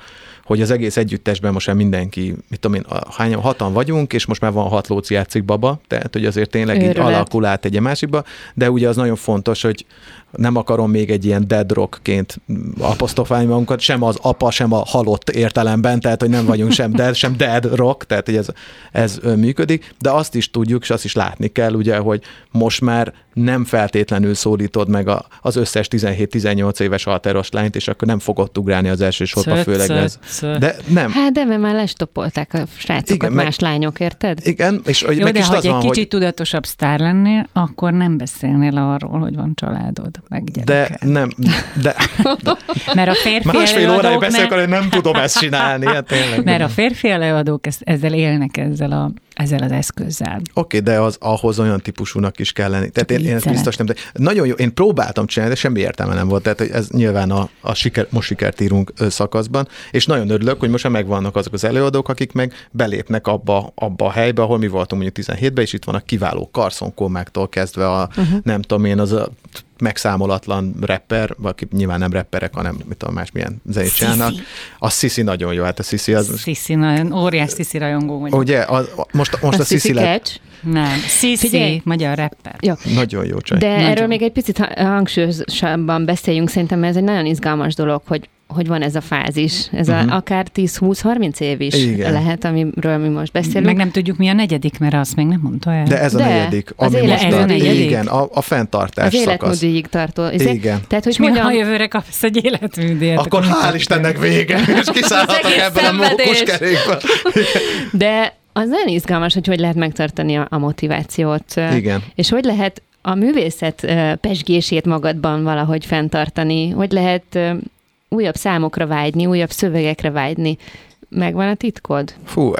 hogy az egész együttesben most már mindenki, mit tudom én, hányan, hatan vagyunk, és most már van hat lóci játszik baba, tehát hogy azért tényleg Őrület. így alakul át egy másikba, de ugye az nagyon fontos, hogy nem akarom még egy ilyen dead rockként apostrofálni magunkat, sem az apa, sem a halott értelemben, tehát hogy nem vagyunk sem dead, sem dead rock, tehát hogy ez, ez működik, de azt is tudjuk, és azt is látni kell, ugye, hogy most már nem feltétlenül szólítod meg a, az összes 17-18 éves alteros lányt, és akkor nem fogod ugrálni az első sorba, főleg ez. De nem. Hát de mert már lestopolták a srácokat igen, más meg, lányok, érted? Igen, és hogy Jó, meg de is ha egy van, kicsit hogy... tudatosabb sztár lennél, akkor nem beszélnél arról, hogy van családod meg De nem, de... de mert a férfi Másfél óráig beszélek, hogy nem tudom ezt csinálni. Hát tényleg. Mert a férfi előadók ezzel élnek ezzel a ezzel az eszközzel. Oké, okay, de az ahhoz olyan típusúnak is kell lenni. Tehát én, én ezt biztos nem. De nagyon jó, én próbáltam csinálni, de semmi értelme nem volt. Tehát ez nyilván a, a siker, most sikert írunk szakaszban, és nagyon örülök, hogy most már megvannak azok az előadók, akik meg belépnek abba, abba a helybe, ahol mi voltunk mondjuk 17-ben, és itt van a kiváló Carson kezdve a, uh-huh. nem tudom én, az a megszámolatlan rapper, aki nyilván nem rapperek, hanem mit tudom, másmilyen zenét csinálnak. A Sisi nagyon jó, hát a Sisi az... Sisi, nagyon óriás Sisi rajongó vagy. Ugye, a, most, most a, a Sisi lett... Nem, Sisi, magyar rapper. Jó. Nagyon jó csaj. De nagyon. erről még egy picit hangsúlyosabban beszéljünk, szerintem ez egy nagyon izgalmas dolog, hogy hogy van ez a fázis, ez uh-huh. a, mhm. akár 10-20-30 év is Igen. lehet, amiről mi most beszélünk. Meg nem tudjuk, mi a negyedik, mert azt még nem mondta el. De ez a De negyedik. Az ami élet, most ez a negyedik? Igen, a, a fenntartás Az életmódíig tartó. Ezért, Igen. Tehát, hogy hogyan... ha jövőre kapsz egy életműdíjat. Akkor hál' Istennek vége, és kiszállhatok ebben a mókus kerékben. De az nagyon izgalmas, hogy hogy lehet megtartani a, a motivációt. Igen. És hogy lehet a művészet pesgését magadban valahogy fenntartani, hogy lehet újabb számokra vágyni, újabb szövegekre vágyni. Megvan a titkod? Fú,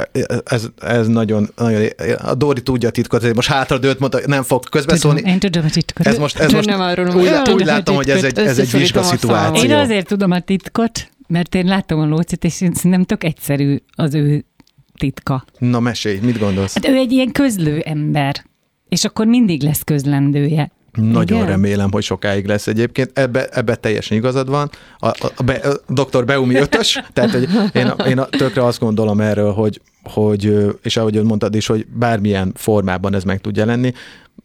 ez, ez nagyon, nagyon, a Dori tudja a titkot, most hátradőlt, mondta, nem fog közbeszólni. Tudom, én tudom a titkot. Ez most, ez most nem arról, úgy, úgy, úgy látom, hogy ez egy, ez egy vizsga szituáció. Én azért tudom a titkot, mert én láttam a Lócit, és szerintem tök egyszerű az ő titka. Na mesélj, mit gondolsz? Hát ő egy ilyen közlő ember, és akkor mindig lesz közlendője. Nagyon Igen? remélem, hogy sokáig lesz egyébként. Ebbe, ebbe teljesen igazad van. A, a, a, be, a dr. Beumi ötös, tehát hogy én, én tökre azt gondolom erről, hogy, hogy, és ahogy mondtad is, hogy bármilyen formában ez meg tud jelenni,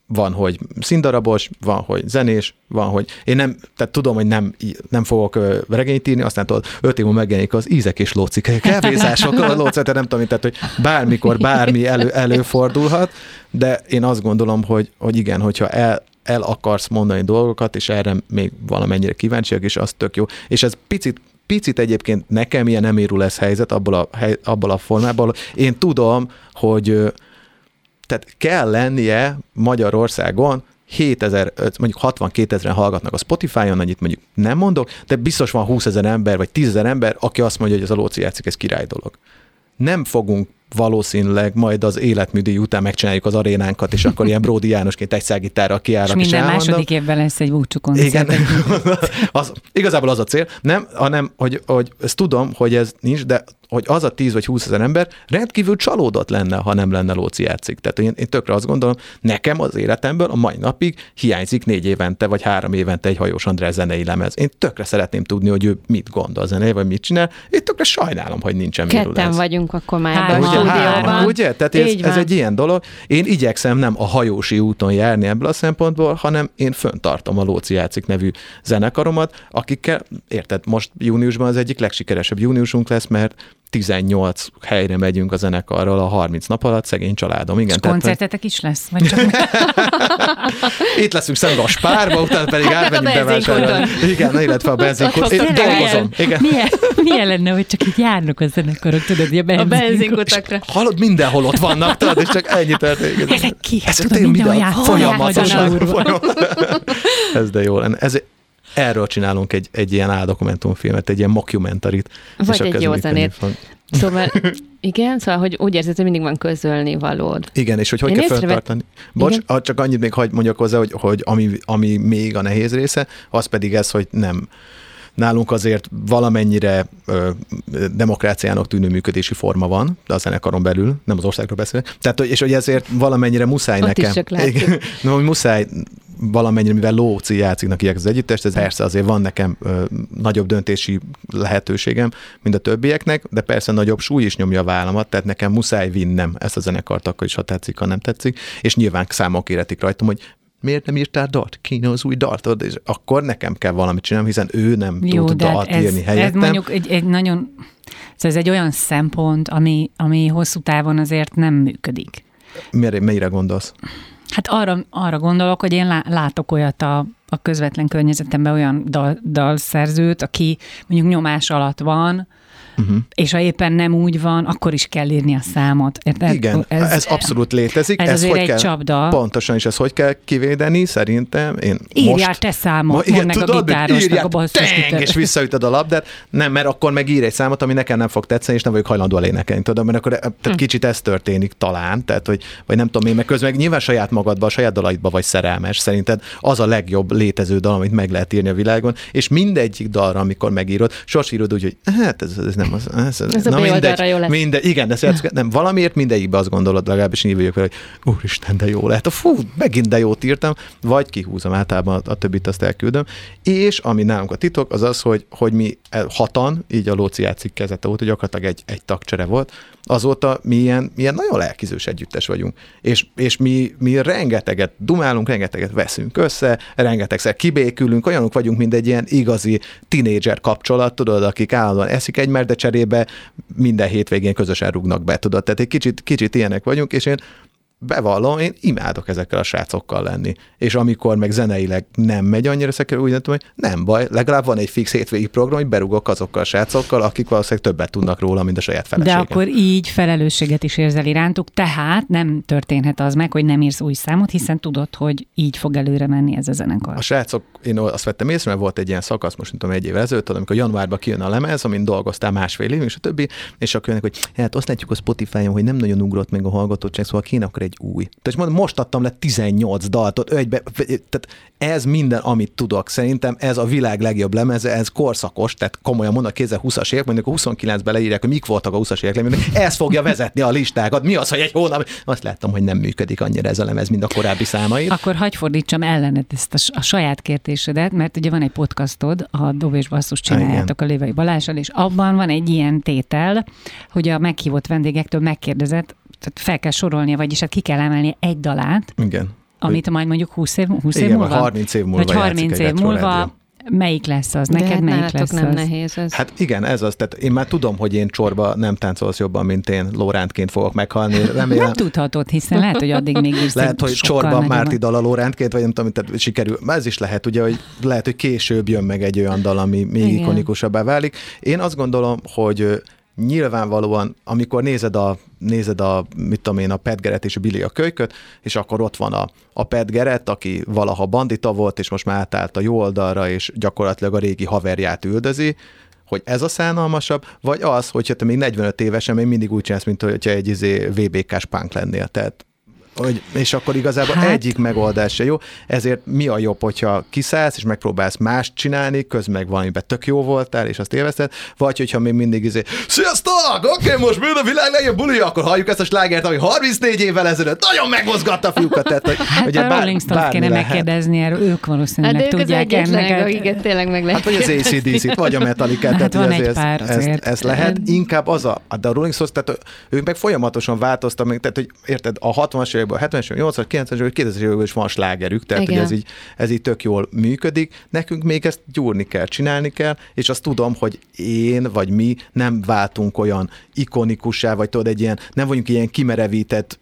van, hogy színdarabos, van, hogy zenés, van, hogy én nem, tehát tudom, hogy nem, nem fogok regényt írni, aztán tudod, öt év megjelenik az ízek és lócik, kávézások, a lócik, nem tudom, tehát, hogy bármikor bármi elő, előfordulhat, de én azt gondolom, hogy, hogy igen, hogyha el, el akarsz mondani dolgokat, és erre még valamennyire kíváncsiak, és az tök jó. És ez picit picit egyébként nekem ilyen nem érül lesz helyzet abból a, hely, abból a formából. Én tudom, hogy tehát kell lennie Magyarországon 7000, mondjuk 62 ezeren hallgatnak a Spotify-on, annyit mondjuk nem mondok, de biztos van 20 ezer ember, vagy 10 ezer ember, aki azt mondja, hogy ez a Lóci játszik, ez király dolog. Nem fogunk valószínűleg majd az életműdíj után megcsináljuk az arénánkat, és akkor ilyen Bródi Jánosként egy szágitárral kiállnak, és minden és második évben lesz egy búcsú Igen, az, igazából az a cél, nem, hanem, hogy, hogy ezt tudom, hogy ez nincs, de hogy az a 10 vagy 20 ezer ember rendkívül csalódott lenne, ha nem lenne Lóci játszik. Tehát én, én tökre azt gondolom, nekem az életemből a mai napig hiányzik négy évente vagy három évente egy hajós András zenei lemez. Én tökre szeretném tudni, hogy ő mit gondol zenei, vagy mit csinál. Én tökre sajnálom, hogy nincsen Ketten vagyunk akkor már hát, ugye, hárman, ugye? Tehát ez, ez egy ilyen dolog. Én igyekszem nem a hajósi úton járni ebből a szempontból, hanem én föntartom a Lóci játszik nevű zenekaromat, akikkel, érted, most júniusban az egyik legsikeresebb júniusunk lesz, mert 18 helyre megyünk a zenekarral a 30 nap alatt, szegény családom. Igen, És tehát, koncertetek is lesz? Vagy csak... Itt leszünk szemben a spárba, utána pedig hát átmegyünk bevásárolni. Igen, illetve a benzinkút. Én dolgozom. Igen. Milyen, milyen lenne, hogy csak itt járnak a zenekarok, tudod, a, benzin a benzinkutakra. Hallod, mindenhol ott vannak, tudod, és csak ennyi történik. Ezek ki? Ez tudod, mindenhol játszol. Folyamatosan. Ez de jó lenne. Ez, erről csinálunk egy, egy ilyen áldokumentumfilmet, egy ilyen mockumentarit. Vagy egy jó zenét. Szóval, igen, szóval, hogy úgy érzed, hogy mindig van közölni valód. Igen, és hogy hogy Én kell fenntartani. Bocs, igen? csak annyit még hagy mondjak hozzá, hogy, hogy ami, ami még a nehéz része, az pedig ez, hogy nem nálunk azért valamennyire ö, demokráciának tűnő működési forma van, de a zenekaron belül, nem az országról beszélek. Tehát, és hogy ezért valamennyire muszáj Ott nekem. Is csak no, hogy muszáj valamennyire, mivel Lóci játszik neki az együttest, ez persze azért van nekem ö, nagyobb döntési lehetőségem, mint a többieknek, de persze nagyobb súly is nyomja a vállamat, tehát nekem muszáj vinnem ezt a zenekart akkor is, ha tetszik, ha nem tetszik, és nyilván számok éretik rajtam, hogy miért nem írtál dalt? Kéne az új dalt, és akkor nekem kell valamit csinálni, hiszen ő nem Jó, tud dalt ez, írni helyettem. Ez mondjuk egy, egy nagyon, szóval ez egy olyan szempont, ami, ami hosszú távon azért nem működik. Mire, mire gondolsz? Hát arra, arra gondolok, hogy én látok olyat a, a közvetlen környezetemben olyan dal, dalszerzőt, aki mondjuk nyomás alatt van, uh-huh. és ha éppen nem úgy van, akkor is kell írni a számot. Érted? Igen, ez, ez abszolút létezik. Ez, ez hogy egy kell, csapda. Pontosan, és ezt hogy kell kivédeni, szerintem. Én Írjál most, te számot, ma, igen, meg tudod, a gitárosnak, a basszusgitár. és visszaütöd a labdát. Nem, mert akkor meg ír egy számot, ami nekem nem fog tetszeni, és nem vagyok hajlandó elénekelni, tudod, mert akkor tehát hm. kicsit ez történik talán, tehát, hogy, vagy nem tudom én, meg közben meg nyilván saját magadba, a saját dalaidba vagy szerelmes, szerinted az a legjobb létező dal, amit meg lehet írni a világon, és mindegyik dalra, amikor megírod, sos írod úgy, hogy hát ez, ez nem az. Ez, ez na a mindegy, jó lesz. Mindegy, igen, de szeretsz, nem, valamiért mindegyikben azt gondolod, legalábbis így vagyok vele, hogy úristen, de jó lehet. Fú, megint de jót írtam, vagy kihúzom általában a, a többit, azt elküldöm. És ami nálunk a titok, az az, hogy, hogy mi hatan, így a Lóci játszik kezete hogy gyakorlatilag egy, egy tagcsere volt, azóta mi ilyen, ilyen nagyon lelkizős együttes vagyunk. És, és mi, mi rengeteget dumálunk, rengeteget veszünk össze, rengetegszer kibékülünk, olyanok vagyunk, mint egy ilyen igazi tinédzser kapcsolat, tudod, akik állandóan eszik egymást, de cserébe minden hétvégén közösen rúgnak be, tudod. Tehát egy kicsit, kicsit ilyenek vagyunk, és én bevallom, én imádok ezekkel a srácokkal lenni. És amikor meg zeneileg nem megy annyira szekerül, úgy tudom, hogy nem baj, legalább van egy fix hétvégi program, hogy berugok azokkal a srácokkal, akik valószínűleg többet tudnak róla, mint a saját feleségem. De akkor így felelősséget is érzel irántuk, tehát nem történhet az meg, hogy nem írsz új számot, hiszen tudod, hogy így fog előre menni ez a zenekar. A srácok, én azt vettem észre, mert volt egy ilyen szakasz, most nem tudom, egy évvel ezelőtt, amikor januárban kijön a lemez, amin dolgoztál másfél év, és a többi, és akkor jönnek, hogy hát azt látjuk a Spotify-on, hogy nem nagyon ugrott meg a hallgatottság, szóval kéne akkor egy új. Tehát mondom, most adtam le 18 dalt, egybe, tehát ez minden, amit tudok. Szerintem ez a világ legjobb lemeze, ez korszakos, tehát komolyan mondok, kézzel 20-as évek, mondjuk a 29-ben leírják, hogy mik voltak a 20-as évek lemezek, ez fogja vezetni a listákat. Mi az, hogy egy hónap? Azt láttam, hogy nem működik annyira ez a lemez, mint a korábbi számai. Akkor hagyj fordítsam ellenet ezt a, a saját kérdésedet, mert ugye van egy podcastod, a Dob és Basszus csináljátok a Lévai Balással, és abban van egy ilyen tétel, hogy a meghívott vendégektől megkérdezett, tehát fel kell sorolnia, vagyis hát ki kell emelni egy dalát. Igen. Amit majd mondjuk 20 év, 20 Igen, év múlva? 30 év múlva Vagy 30 év múlva melyik lesz az? Neked De melyik lesz nem az? nehéz ez. Hát igen, ez az. Tehát én már tudom, hogy én csorba nem táncolsz jobban, mint én Lórántként fogok meghalni. Remélem. Nem tudhatod, hiszen lehet, hogy addig még is Lehet, hogy csorba Márti dal a Lórántként, vagy nem tudom, tehát sikerül. Ez is lehet, ugye, hogy lehet, hogy később jön meg egy olyan dal, ami még igen. ikonikusabbá válik. Én azt gondolom, hogy nyilvánvalóan, amikor nézed a, nézed a, mit tudom én, a Petgeret és a Billy a kölyköt, és akkor ott van a, a Petgeret, aki valaha bandita volt, és most már átállt a jó oldalra, és gyakorlatilag a régi haverját üldözi, hogy ez a szánalmasabb, vagy az, hogyha te még 45 évesen még mindig úgy csinálsz, mint hogyha egy izé VBK-s punk lennél. Tehát hogy, és akkor igazából hát... egyik megoldás se jó, ezért mi a jobb, hogyha kiszállsz, és megpróbálsz mást csinálni, közben meg valamiben tök jó voltál, és azt élvezted, vagy hogyha még mindig izé, sziasztok, oké, okay, most mi a világ legjobb buli, akkor halljuk ezt a slágert, ami 34 évvel ezelőtt nagyon megmozgatta a fiúkat. Tehát, hogy, hát ugye, a bár, Rolling Stones kéne lehet. megkérdezni erről, ők valószínűleg hát tudják ők ennek. akiket tényleg meg lehet. Hát vagy az ACDC-t, vagy a metallica hát tehát van egy ez, pár ez, ez, ez, lehet, inkább az a, de a Rolling Stones, tehát ők meg folyamatosan változtak, tehát hogy érted, a 60-as években, a 70-es, 80-as, 90-es, 2000-es években is van slágerük, tehát hogy ez így, ez így tök jól működik. Nekünk még ezt gyúrni kell, csinálni kell, és azt tudom, hogy én vagy mi nem váltunk olyan ikonikussá, vagy tudod, egy ilyen, nem vagyunk ilyen kimerevített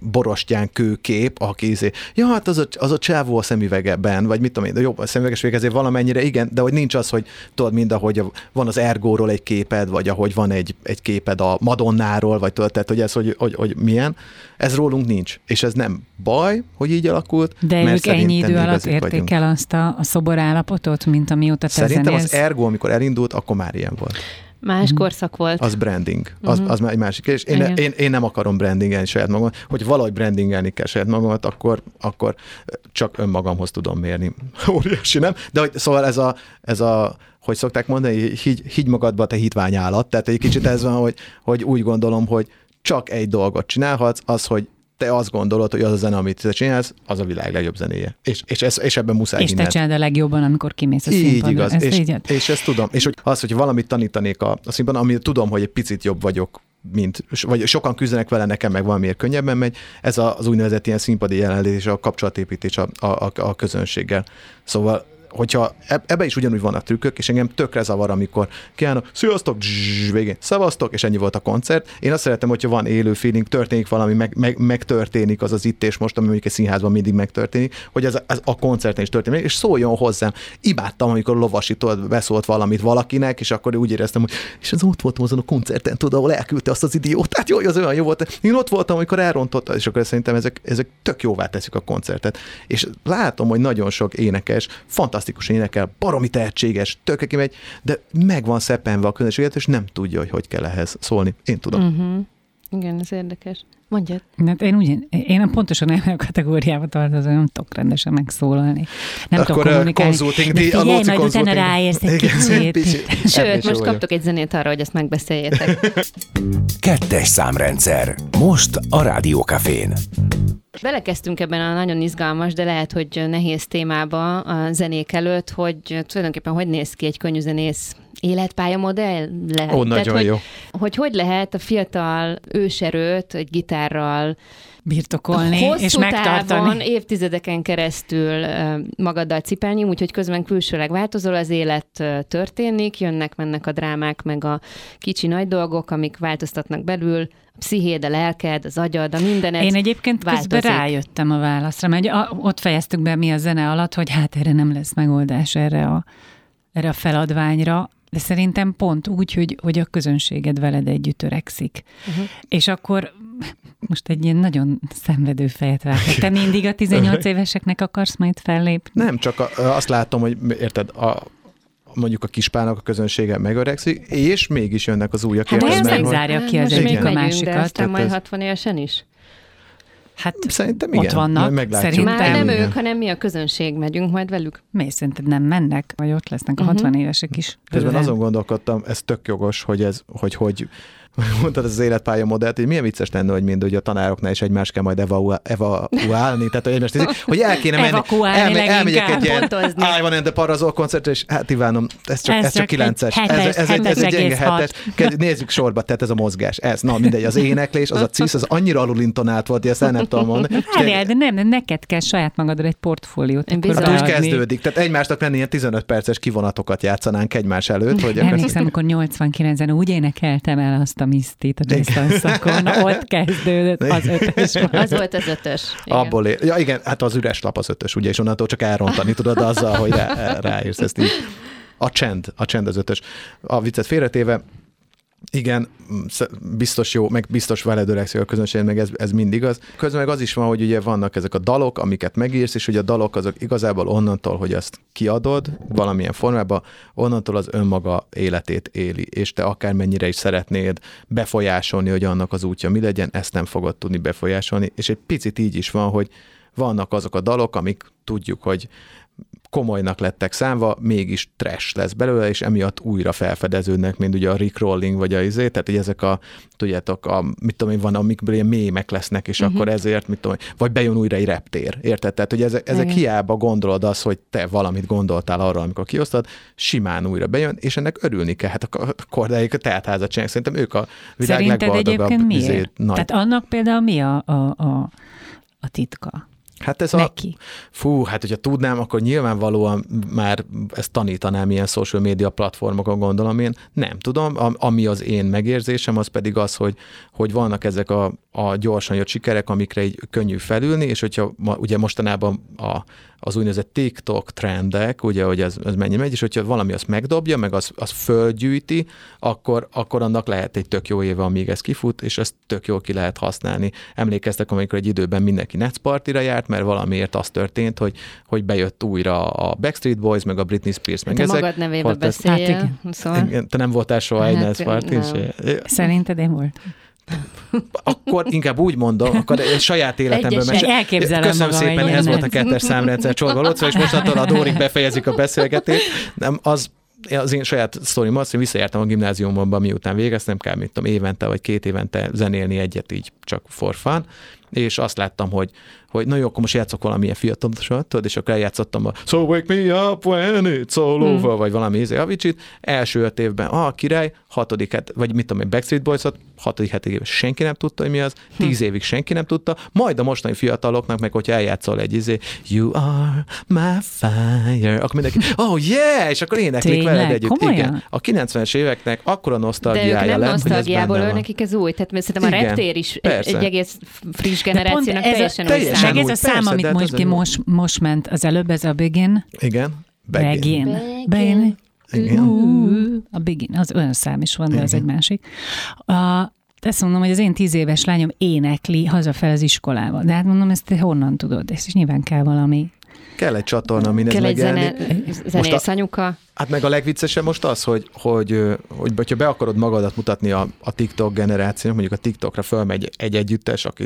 borostyán kőkép, aki izé, ja, hát az a, az a csávó a szemüvegeben, vagy mit tudom én, de jobb a szemüveges ezért valamennyire igen, de hogy nincs az, hogy tudod, mind ahogy van az Ergóról egy képed, vagy ahogy van egy, egy képed a Madonnáról, vagy tudod, tehát hogy ez, hogy, hogy, hogy milyen, ez rólunk nincs, és ez nem baj, hogy így alakult. De mert ők ennyi idő alatt érték el azt a, a szobor állapotot, mint amióta te Szerintem zenélsz. az Ergo, amikor elindult, akkor már ilyen volt. Más mm. korszak volt. Az branding. Az, mm-hmm. az már egy másik. És én, én, én, nem akarom brandingelni saját magamat. Hogy valahogy brandingelni kell saját magamat, akkor, akkor csak önmagamhoz tudom mérni. Óriási, nem? De hogy, szóval ez a, ez a hogy szokták mondani, higgy, higgy magadba, te hitvány állat. Tehát egy kicsit ez van, hogy, hogy úgy gondolom, hogy csak egy dolgot csinálhatsz, az, hogy te azt gondolod, hogy az a zene, amit te csinálsz, az a világ legjobb zenéje. És, és, ez, és ebben muszáj És hinned. te csinálod a legjobban, amikor kimész a. Így igaz. Ez és, így és ezt tudom. És hogy az, hogy valamit tanítanék a, a színpadon, ami tudom, hogy egy picit jobb vagyok, mint, vagy sokan küzdenek vele, nekem meg valamiért könnyebben megy, ez az úgynevezett ilyen színpadi jelenlét és a kapcsolatépítés a, a, a, a közönséggel. Szóval hogyha ebbe is ugyanúgy vannak trükkök, és engem tökre zavar, amikor kiállnak, sziasztok, zsss, végén, szavaztok, és ennyi volt a koncert. Én azt szeretem, hogyha van élő feeling, történik valami, meg, meg, megtörténik az az itt és most, ami mondjuk egy színházban mindig megtörténik, hogy ez, ez a koncerten is történik, és szóljon hozzám. Imádtam, amikor lovasított, beszólt valamit valakinek, és akkor úgy éreztem, hogy és az ott voltam azon a koncerten, tudod, ahol elküldte azt az idiótát, jó, az olyan jó volt. Én ott voltam, amikor elrontotta, és akkor szerintem ezek, ezek tök jóvá teszik a koncertet. És látom, hogy nagyon sok énekes, fantasztikus fantasztikus énekel, baromi tehetséges, tökre kimegy, de meg van szeppenve a közönséget, és nem tudja, hogy hogy kell ehhez szólni. Én tudom. Uh-huh. Igen, ez érdekes. Mondjad. Hát én úgy, én pontosan ebben a kategóriába tartozom, nem tudok rendesen megszólalni. Nem Akkor tudok kommunikálni. Consulting, de figyelj, a majd utána ráérsz egy kicsit. Sőt, most kaptok egy zenét arra, hogy ezt megbeszéljétek. Kettes számrendszer. Most a Rádiókafén. Belekezdtünk ebben a nagyon izgalmas, de lehet, hogy nehéz témába a zenék előtt, hogy tulajdonképpen hogy néz ki egy könnyű zenész életpályamodell lehet. Ó, nagyon Tehát, jó. Hogy, hogy hogy lehet a fiatal őserőt egy gitárral birtokolni Hosszú és megtartani. Távon, évtizedeken keresztül magaddal cipelni, úgyhogy közben külsőleg változol, az élet történik, jönnek-mennek a drámák, meg a kicsi nagy dolgok, amik változtatnak belül, pszichéd, a lelked, az agyad, a mindenet Én egyébként változik. közben rájöttem a válaszra, mert ott fejeztük be mi a zene alatt, hogy hát erre nem lesz megoldás erre a, erre a feladványra, de szerintem pont úgy, hogy, hogy a közönséged veled együtt törekszik. Uh-huh. És akkor most egy ilyen nagyon szenvedő fejet vágtál. Te mindig a 18 éveseknek akarsz majd fellépni? Nem, csak a, azt látom, hogy érted, a, mondjuk a kispának a közönsége megöregszik, és mégis jönnek az újak. Hát ez megzárja ki az egyik a másikat. De majd 60 évesen is? Hát szerintem igen. Ott vannak. Szerintem. Már nem ők, hanem mi a közönség megyünk majd velük. Mi szerinted nem mennek? Vagy ott lesznek a uh-huh. 60 évesek is? Közben azon gondolkodtam, ez tök jogos, hogy ez, hogy, hogy mondtad az életpálya modellt, hogy milyen vicces lenne, hogy mind hogy a tanároknál is egymást kell majd evakuálni, tehát hogy egymást tízik, hogy el kéne menni, elme, elmegyek egy ilyen I van the Parazol koncertre, és hát Ivánom, ez csak, ez, ez csak kilences, ez, ez, ez, egy, ez egy gyenge hetes, nézzük sorba, tehát ez a mozgás, ez, na mindegy, az éneklés, az a cisz, az annyira alulintonált volt, hogy ezt el nem tudom mondani. Várjál, de nem, neked kell saját magadra egy portfóliót. Hát úgy kezdődik, tehát egymásnak lenni ilyen 15 perces kivonatokat játszanánk egymás előtt. Hogy Emlékszem, amikor 89-en úgy énekeltem el azt a misztit a jazz szakon, ott kezdődött az ötös. Az volt az ötös. Igen. Abból ér. Ja igen, hát az üres lap az ötös, ugye, és onnantól csak elrontani tudod azzal, hogy rá, ráírsz ezt így. A csend, a csend az ötös. A viccet félretéve, igen, biztos jó, meg biztos veled öregszik a közönség, meg ez, ez mindig az. Közben meg az is van, hogy ugye vannak ezek a dalok, amiket megírsz, és ugye a dalok azok igazából onnantól, hogy azt kiadod valamilyen formában, onnantól az önmaga életét éli, és te akármennyire is szeretnéd befolyásolni, hogy annak az útja mi legyen, ezt nem fogod tudni befolyásolni, és egy picit így is van, hogy vannak azok a dalok, amik tudjuk, hogy komolynak lettek számva, mégis trash lesz belőle, és emiatt újra felfedeződnek, mint ugye a Rick Rolling vagy a izé, tehát hogy ezek a, tudjátok, a, mit tudom én, van, amikből ilyen mémek lesznek, és uh-huh. akkor ezért, mit tudom vagy bejön újra egy reptér, érted? Tehát, hogy ezek, ezek hiába gondolod azt, hogy te valamit gondoltál arra, amikor kiosztad, simán újra bejön, és ennek örülni kell. Hát a kordáik a teátházat csinálják, szerintem ők a világ Szerinted egyébként miért? Izé, nagy. Tehát annak például mi a, a, a, a titka? Hát ez neki. A, fú, hát hogyha tudnám, akkor nyilvánvalóan már ezt tanítanám ilyen social media platformokon, gondolom én. Nem tudom, ami az én megérzésem, az pedig az, hogy, hogy vannak ezek a, a gyorsan jött sikerek, amikre így könnyű felülni, és hogyha ma, ugye mostanában a, az úgynevezett TikTok trendek, ugye, hogy ez, ez mennyi megy, és hogyha valami azt megdobja, meg az, az földgyűjti, akkor, akkor annak lehet egy tök jó éve, amíg ez kifut, és ezt tök jól ki lehet használni. Emlékeztek, amikor egy időben mindenki Party-ra járt, mert valamiért az történt, hogy, hogy bejött újra a Backstreet Boys, meg a Britney Spears, meg te ezek. magad nevébe beszéljél. Hát igen. Szóval... igen. Te nem voltál soha hát, egy Netparty? Szerinted én voltam? Akkor inkább úgy mondom, akkor egy saját életemből. Elképzelem Köszönöm szépen, ez volt a kettes számrendszer Csorba Lóca, és mostantól a Dórik befejezik a beszélgetést. Nem, az az én saját sztorim az, hogy visszajártam a gimnáziumban, miután végeztem, kell, mit tudom, évente vagy két évente zenélni egyet így csak for fun, és azt láttam, hogy, hogy na jó, akkor most játszok valamilyen fiatalosat, tudod, és akkor eljátszottam a So wake me up when it's all hmm. over, vagy valami ízé Avicii-t, első öt évben, ah, király, hatodik, het, vagy mit tudom, egy Backstreet Boys-ot, hatodik, hetedik évben senki nem tudta, hogy mi az, hm. tíz évig senki nem tudta, majd a mostani fiataloknak, meg hogyha eljátszol egy izé, You are my fire, akkor mindenki, oh yeah, és akkor éneklik veled együtt. Komolyan? Igen. A 90-es éveknek akkora nosztalgiája De ők nem lett, nosztalgiából, ő nekik ez új. Tehát szerintem a reptér is egy, egy egész friss generációnak teljesen, új Meg ez a szám, amit most, ki most, most ment az előbb, ez a Begin. Igen. Begin. Begin. Begin. Igen. A Begin, az olyan szám is van, de az egy másik. A, ezt mondom, hogy az én tíz éves lányom énekli hazafel az iskolába. De hát mondom, ezt te honnan tudod? Ezt is nyilván kell valami Kell egy csatorna, amin Kell ez egy zene, zenész anyuka. Hát meg a legviccesebb most az, hogy, hogy, hogy, hogy ha be akarod magadat mutatni a, a TikTok generációnak, mondjuk a TikTokra fölmegy egy együttes, aki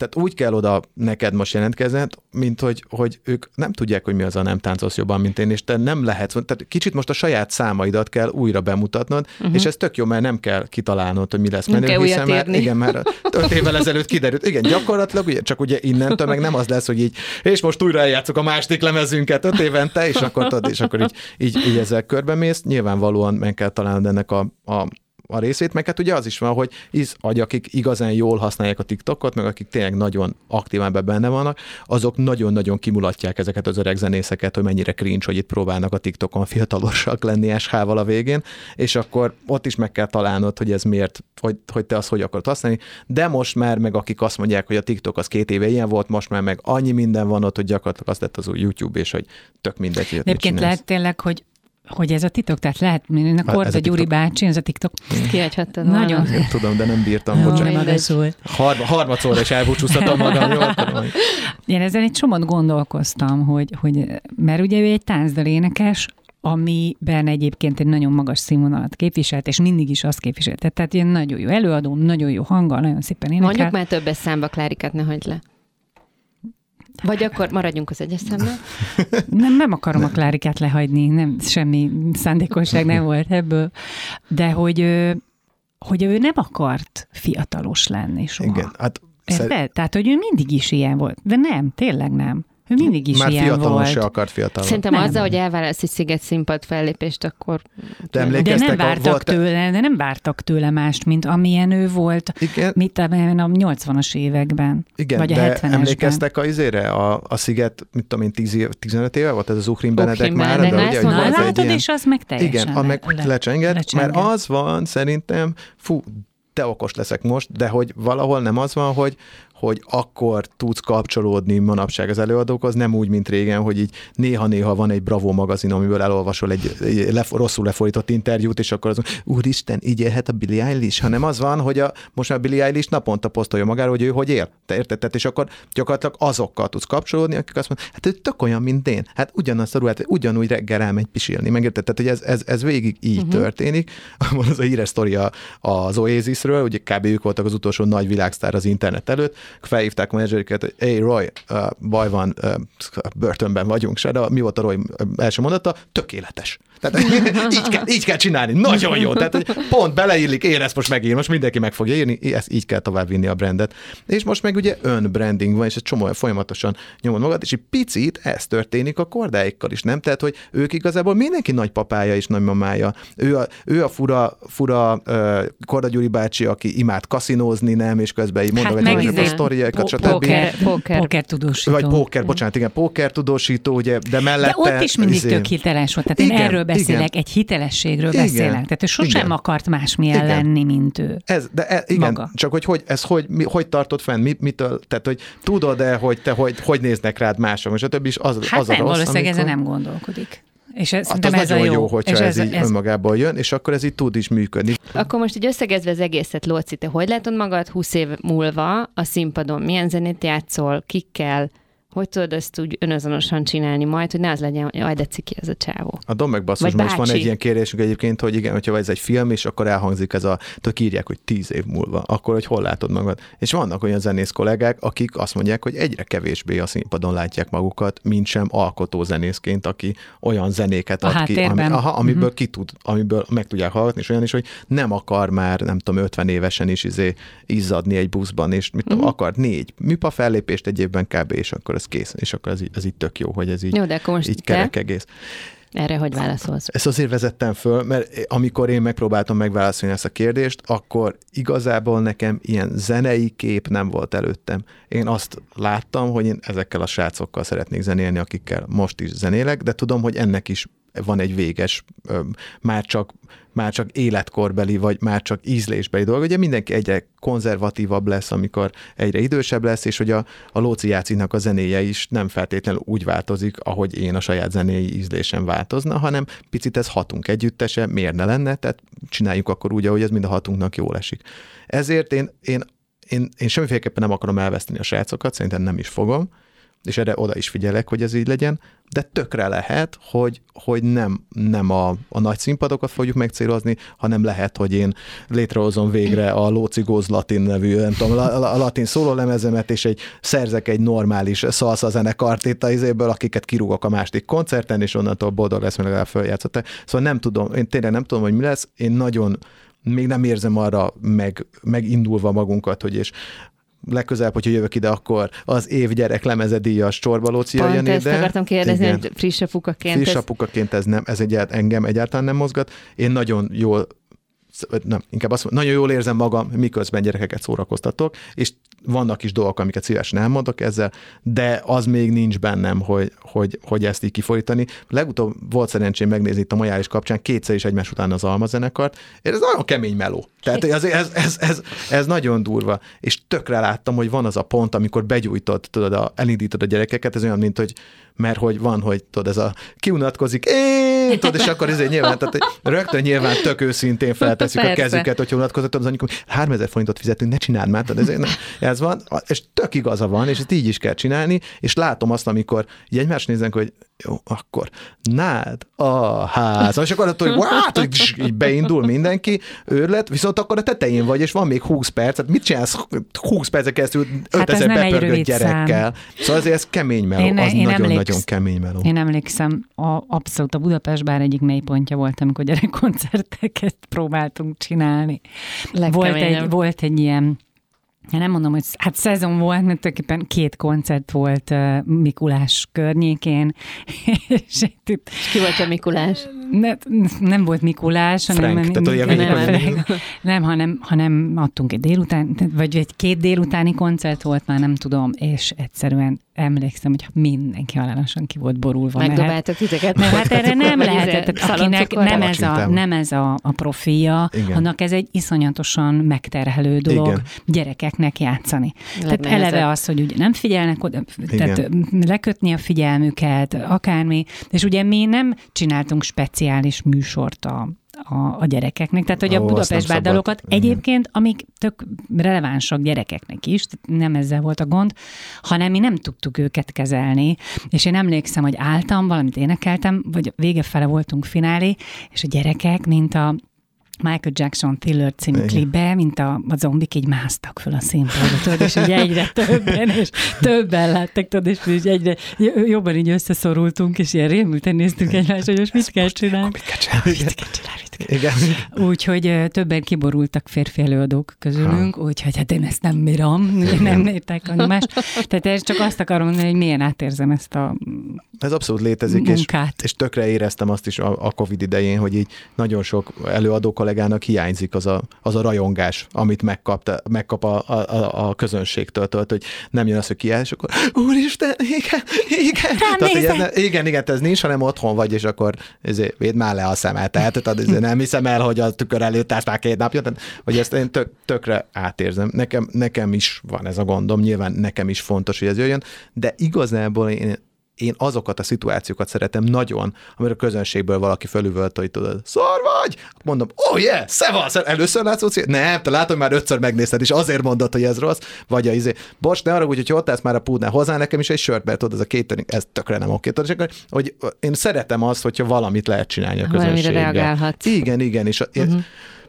tehát úgy kell oda neked most jelentkezned, mint hogy, hogy ők nem tudják, hogy mi az a nem táncolsz jobban, mint én, és te nem lehet, tehát kicsit most a saját számaidat kell újra bemutatnod, uh-huh. és ez tök jó, mert nem kell kitalálnod, hogy mi lesz menő, hiszen már, igen, már öt évvel ezelőtt kiderült. Igen, gyakorlatilag, ugye, csak ugye innentől meg nem az lesz, hogy így, és most újra eljátszok a második lemezünket öt évente, és akkor, tudod, és akkor így, így, így ezzel körbe mész. Nyilvánvalóan meg kell találnod ennek a, a a részét, meg hát ugye az is van, hogy is, hogy akik igazán jól használják a TikTokot, meg akik tényleg nagyon aktívan benne vannak, azok nagyon-nagyon kimulatják ezeket az öreg zenészeket, hogy mennyire cringe, hogy itt próbálnak a TikTokon fiatalosak lenni SH-val a végén, és akkor ott is meg kell találnod, hogy ez miért, hogy, hogy te azt hogy akarod használni, de most már meg akik azt mondják, hogy a TikTok az két éve ilyen volt, most már meg annyi minden van ott, hogy gyakorlatilag az lett az új YouTube, és hogy tök mindegy, Egyébként lehet tényleg, hogy hogy ez a titok, tehát lehet, mint a Korda Gyuri bácsi, ez a TikTok. Kihagyhattad Nagyon. Nem tudom, de nem bírtam, Jó, bocsánat. Harma, harmadszorra is elbúcsúztatom magam. Jól Én ezen egy csomót gondolkoztam, hogy, hogy mert ugye ő egy táncdal énekes, amiben egyébként egy nagyon magas színvonalat képviselt, és mindig is azt képviselt. Tehát ilyen nagyon jó előadó, nagyon jó hanggal, nagyon szépen énekel. Mondjuk már többes számba Klárikát, ne hagyd le. Vagy akkor maradjunk az egyes számnál? Nem, nem akarom a Klárikát lehagyni, nem, semmi szándékosság nem volt ebből, de hogy, hogy ő nem akart fiatalos lenni soha. Igen, hát Szer... Tehát, hogy ő mindig is ilyen volt. De nem, tényleg nem. Ő mindig is Már ilyen fiatalon volt. se akart fiatalon. Szerintem nem. azzal, hogy elválasz egy sziget színpad fellépést, akkor... De, de nem vártak volt... tőle, de nem vártak tőle mást, mint amilyen ő volt, Igen. mit a 80-as években, Igen, vagy a de 70-esben. emlékeztek a izére? A, a sziget, mit tudom én, 10 év, 15 éve volt ez az Ukrin Benedek már, de ugye, Na, látod, ilyen... és az meg teljesen Igen, le, meg le, lecsenged, lecsenged, mert az van szerintem, fú, te okos leszek most, de hogy valahol nem az van, hogy, hogy akkor tudsz kapcsolódni manapság az előadókhoz, nem úgy, mint régen, hogy így néha-néha van egy Bravo magazin, amiből elolvasol egy, egy lef, rosszul lefordított interjút, és akkor az, úristen, így élhet a Billie Eilish, hanem az van, hogy a, most már Billie Eilish naponta posztolja magáról, hogy ő hogy él. Te érted? Tehát, és akkor gyakorlatilag azokkal tudsz kapcsolódni, akik azt mondják, hát ő tök olyan, mint én. Hát ugyanazt a ruhát, ugyanúgy reggel elmegy pisilni. Megérted? Tehát, hogy ez, ez, ez végig így uh-huh. történik. Van az a híres sztoria az Oasisről, ugye kb. ők voltak az utolsó nagy világsztár az internet előtt, felhívták a menedzseriket, hogy hey Roy, baj van, börtönben vagyunk, de mi volt a Roy első mondata? Tökéletes. Tehát így kell, így kell csinálni, nagyon jó. Tehát hogy pont beleillik, én ezt most megír, most mindenki meg fogja írni, ezt így kell tovább vinni a brandet. És most meg ugye önbranding van, és egy csomó folyamatosan nyomod magad, és egy picit ez történik a kordáikkal is, nem? Tehát, hogy ők igazából mindenki nagypapája és nagymamája. Ő a, ő a fura, fura uh, Korda Gyuri bácsi, aki imád kaszinózni, nem, és közben így mondom, hát hogy a sztoriákat, stb. Póker, póker. póker tudósító. Vagy póker, bocsánat, igen, póker tudósító, ugye, de mellette... De ott is mindig izé... tök hiteles volt, tehát igen. én erről beszélek, igen. egy hitelességről igen. beszélek. Tehát ő sosem igen. akart másmilyen igen. lenni, mint ő. Ez, de e, igen, maga. csak hogy, hogy ez hogy, mi, hogy tartott fenn, mit, mitől, tehát hogy tudod-e, hogy te hogy, hogy néznek rád mások, és a többi is az, hát az nem, a rossz, valószínűleg amikor... ezen nem gondolkodik. És ez, hát az ez nagyon jó, jó hogyha ez, ez így ez... önmagából jön, és akkor ez így tud is működni. Akkor most így összegezve az egészet, Lóci, te hogy látod magad 20 év múlva a színpadon? Milyen zenét játszol, kikkel, hogy tudod ezt úgy önazonosan csinálni majd, hogy ne az legyen, hogy jaj, de ciki ez a csávó. A Dom meg basszus, most van egy ilyen kérdésünk egyébként, hogy igen, hogyha ez egy film, és akkor elhangzik ez a, tök írják, hogy tíz év múlva, akkor hogy hol látod magad. És vannak olyan zenész kollégák, akik azt mondják, hogy egyre kevésbé a színpadon látják magukat, mint sem alkotó zenészként, aki olyan zenéket ad ki, ami, aha, amiből uh-huh. ki tud, amiből meg tudják hallgatni, és olyan is, hogy nem akar már, nem tudom, 50 évesen is izé izzadni egy buszban, és mit uh-huh. tudom, akar négy műpa fellépést egy évben kb. és akkor ez kész, és akkor ez így, ez így tök jó, hogy ez így, jó, de akkor most így kerek egész. Erre hogy válaszolsz? Ezt azért vezettem föl, mert amikor én megpróbáltam megválaszolni ezt a kérdést, akkor igazából nekem ilyen zenei kép nem volt előttem. Én azt láttam, hogy én ezekkel a srácokkal szeretnék zenélni, akikkel most is zenélek, de tudom, hogy ennek is van egy véges, már csak, már csak életkorbeli, vagy már csak ízlésbeli dolog. Ugye mindenki egyre konzervatívabb lesz, amikor egyre idősebb lesz, és hogy a, a Lóci Jácinak a zenéje is nem feltétlenül úgy változik, ahogy én a saját zenéi ízlésem változna, hanem picit ez hatunk együttese, miért ne lenne, tehát csináljuk akkor úgy, ahogy ez mind a hatunknak jól esik. Ezért én, én, én, én semmiféleképpen nem akarom elveszteni a srácokat, szerintem nem is fogom, és erre oda is figyelek, hogy ez így legyen, de tökre lehet, hogy, hogy nem, nem a, a nagy színpadokat fogjuk megcélozni, hanem lehet, hogy én létrehozom végre a Lóci Góz Latin nevű, nem tudom, a, a latin szólólemezemet, és egy, szerzek egy normális szalsza zenekart itt az izéből, akiket kirúgok a másik koncerten, és onnantól boldog lesz, mert legalább feljátszották. Szóval nem tudom, én tényleg nem tudom, hogy mi lesz, én nagyon még nem érzem arra meg, megindulva magunkat, hogy és legközelebb, hogyha jövök ide, akkor az év gyerek lemezedíjas csorbalócia jön ide. ezt akartam kérdezni, Igen. hogy friss apukaként. Friss apukaként ez, nem, ez egyált, engem egyáltalán nem mozgat. Én nagyon jól nem, inkább azt mondom, nagyon jól érzem magam, miközben gyerekeket szórakoztatok, és vannak is dolgok, amiket szívesen elmondok ezzel, de az még nincs bennem, hogy, hogy, hogy ezt így kifolytani. Legutóbb volt szerencsém megnézni itt a majális kapcsán kétszer is egymás után az almazenekart, és ez nagyon kemény meló. Tehát ez, ez, ez, ez, ez, nagyon durva. És tökre láttam, hogy van az a pont, amikor begyújtod, tudod, a, elindítod a gyerekeket, ez olyan, mint hogy mert hogy van, hogy tudod, ez a kiunatkozik, én, tudod, és akkor ezért nyilván, tehát rögtön nyilván tök őszintén felteszik a kezüket, hogy unatkozott, az anyukom, 3000 forintot fizetünk, ne csináld már, tehát ez, ez van, és tök igaza van, és ezt így is kell csinálni, és látom azt, amikor így egymást néznek, hogy jó, akkor nád a ház. És akkor attól, hogy hogy így beindul mindenki, őrlet, viszont akkor a tetején vagy, és van még 20 perc, hát mit csinálsz 20 percet keresztül 5000 hát bepörgött gyerekkel? Szám. Szóval azért ez kemény meló, én, az nagyon-nagyon kemény meló. Én emlékszem, a, abszolút a Budapest bár egyik mélypontja volt, amikor gyerekkoncerteket próbáltunk csinálni. Volt egy, volt egy ilyen nem mondom, hogy hát szezon volt, mert tulajdonképpen két koncert volt Mikulás környékén. és, itt, ki volt a Mikulás? Ne, nem volt Mikulás, hanem, Frank, nem, tehát nem, nem, nem, hanem, hanem adtunk egy délután, vagy egy két délutáni koncert volt, már nem tudom, és egyszerűen emlékszem, hogy mindenki halálosan ki volt borulva. Megdobáltak titeket. Mert hát erre nem lehetett, tehát akinek nem ez, a, nem ez a, a profilja, Igen. annak ez egy iszonyatosan megterhelő dolog Igen. gyerekeknek játszani. Legnehezebb. Tehát eleve az, hogy ugye nem figyelnek oda, tehát lekötni a figyelmüket, akármi, és ugye mi nem csináltunk speciális műsort a, a, a gyerekeknek. Tehát, hogy Ó, a Budapest bárdalokat egyébként, amik tök relevánsak gyerekeknek is, nem ezzel volt a gond, hanem mi nem tudtuk őket kezelni. És én emlékszem, hogy álltam, valamit énekeltem, vagy vége fele voltunk finálé, és a gyerekek, mint a Michael Jackson Thriller című klipbe, mint a, a zombik így másztak föl a színpadra, tudod, és hogy egyre többen, és többen láttak, tudod, és így egyre jobban így összeszorultunk, és ilyen rémülten néztünk egymást, hogy most mit kell csinálni. Mit kell csinálni? Mit kell csinálni? Igen. Úgyhogy többen kiborultak férfi előadók közülünk, ha. úgyhogy hát én ezt nem bírom, nem értek annyi más. Tehát ez csak azt akarom mondani, hogy milyen átérzem ezt a ez abszolút létezik, és, és tökre éreztem azt is a, a Covid idején, hogy így nagyon sok előadó kollégának hiányzik az a, az a rajongás, amit megkap, megkap a, a, a közönségtől, tört, hogy nem jön az, hogy és akkor úristen, igen, igen. Tehát, ez, igen, igen, ez nincs, hanem otthon vagy, és akkor ezért, védd már le a szemet, tehát, tehát ezért nem hiszem el, hogy a tükör előtt már két napja, tehát, hogy ezt én tök, tökre átérzem. Nekem, nekem is van ez a gondom, nyilván nekem is fontos, hogy ez jöjjön, de igazából én én azokat a szituációkat szeretem nagyon, amire a közönségből valaki felüvölt, hogy tudod, szar vagy? Mondom, oh yeah, szevasz, először látsz Nem, te látom, már ötször megnézted, és azért mondod, hogy ez rossz, vagy a izé, bocs, ne arra, hogy ott állsz már a púdnál, hozzá nekem is egy sört, mert tudod, ez a két ez tökre nem oké. Tudod, akkor, hogy én szeretem azt, hogyha valamit lehet csinálni a közönséggel. Valamire reagálhatsz. Igen, igen, és uh-huh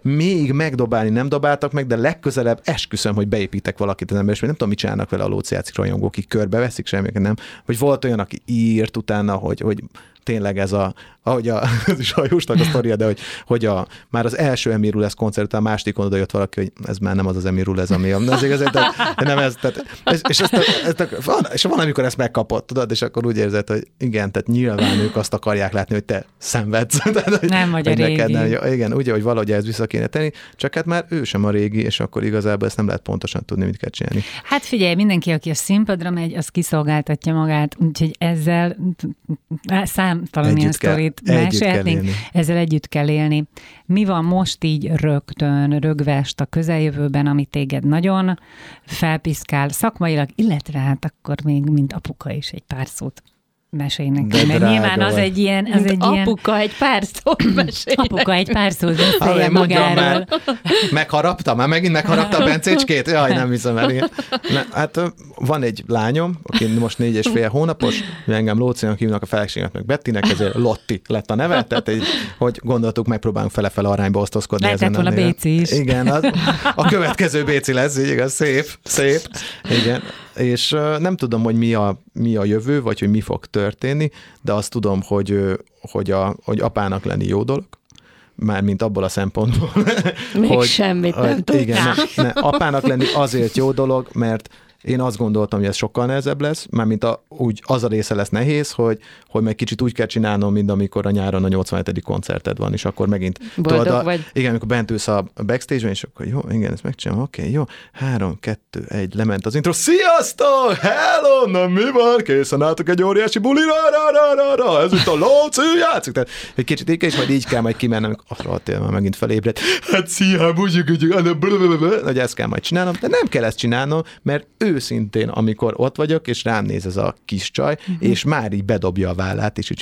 még megdobálni nem dobáltak meg, de legközelebb esküszöm, hogy beépítek valakit az ember, és nem tudom, mit csinálnak vele a lóciácik rajongók, akik körbeveszik, semmiket nem. Vagy volt olyan, aki írt utána, hogy, hogy tényleg ez a, ahogy a, ez is a Jósnak a sztoria, de hogy, hogy a, már az első Emir lesz koncert, a másodikon oda jött valaki, hogy ez már nem az az Emir ez, ami az igaz, de nem ez, tehát, és, és, ezt, ezt, van, és van, amikor ezt megkapott, tudod, és akkor úgy érzed, hogy igen, tehát nyilván ők azt akarják látni, hogy te szenvedsz. Tehát, hogy, nem vagy a régi. Neked, nem, igen, ugye, hogy valahogy ez vissza kéne tenni, csak hát már ő sem a régi, és akkor igazából ezt nem lehet pontosan tudni, mit kell csinálni. Hát figyelj, mindenki, aki a színpadra megy, az kiszolgáltatja magát, úgyhogy ezzel szám, számtalan ilyen sztorit mesélhetnénk, ezzel együtt kell élni. Mi van most így rögtön, rögvest a közeljövőben, ami téged nagyon felpiszkál szakmailag, illetve hát akkor még mint apuka is egy pár szót mesélj neki, mert nyilván az egy ilyen... Az egy apuka ilyen... egy pár szót mesél. Apuka egy pár szót beszélje magáról. Már. Megharapta? Már megint megharapta a Bencécskét? Jaj, nem hiszem el. Ne, hát van egy lányom, aki most négy és fél hónapos, engem Lócinak hívnak a feleséget meg Bettinek, ezért Lotti lett a neve, tehát egy, hogy gondoltuk, megpróbálunk fele-fele arányba osztozkodni. Lehetett volna Béci is. Igen, az, a következő Béci lesz, így igaz, szép, szép. Igen, és nem tudom, hogy mi a, mi a jövő, vagy hogy mi fog történni, de azt tudom, hogy, hogy, a, hogy apának lenni jó dolog, mármint abból a szempontból, Még hogy, semmit nem hogy, igen, ne, ne, apának lenni azért jó dolog, mert én azt gondoltam, hogy ez sokkal nehezebb lesz, mármint a, úgy az a része lesz nehéz, hogy, hogy meg kicsit úgy kell csinálnom, mint amikor a nyáron a 87. koncerted van, és akkor megint Boldog tudod, a, vagy? Igen, amikor bent ülsz a backstage-ben, és akkor jó, igen, ezt megcsinálom, oké, okay, jó, három, kettő, egy, lement az intro, sziasztok, hello, na mi van, készen álltok egy óriási buli, ra, ra, ra, ra, ez itt a Lóci, játszik, tehát egy kicsit így és majd így kell majd kimennem, azt rohadt már megint felébredt, hát szia, búgyjuk, hogy ezt kell majd csinálnom, de nem kell ezt csinálnom, mert ő őszintén, amikor ott vagyok, és rám néz ez a kis csaj, uh-huh. és már így bedobja a vállát, és úgy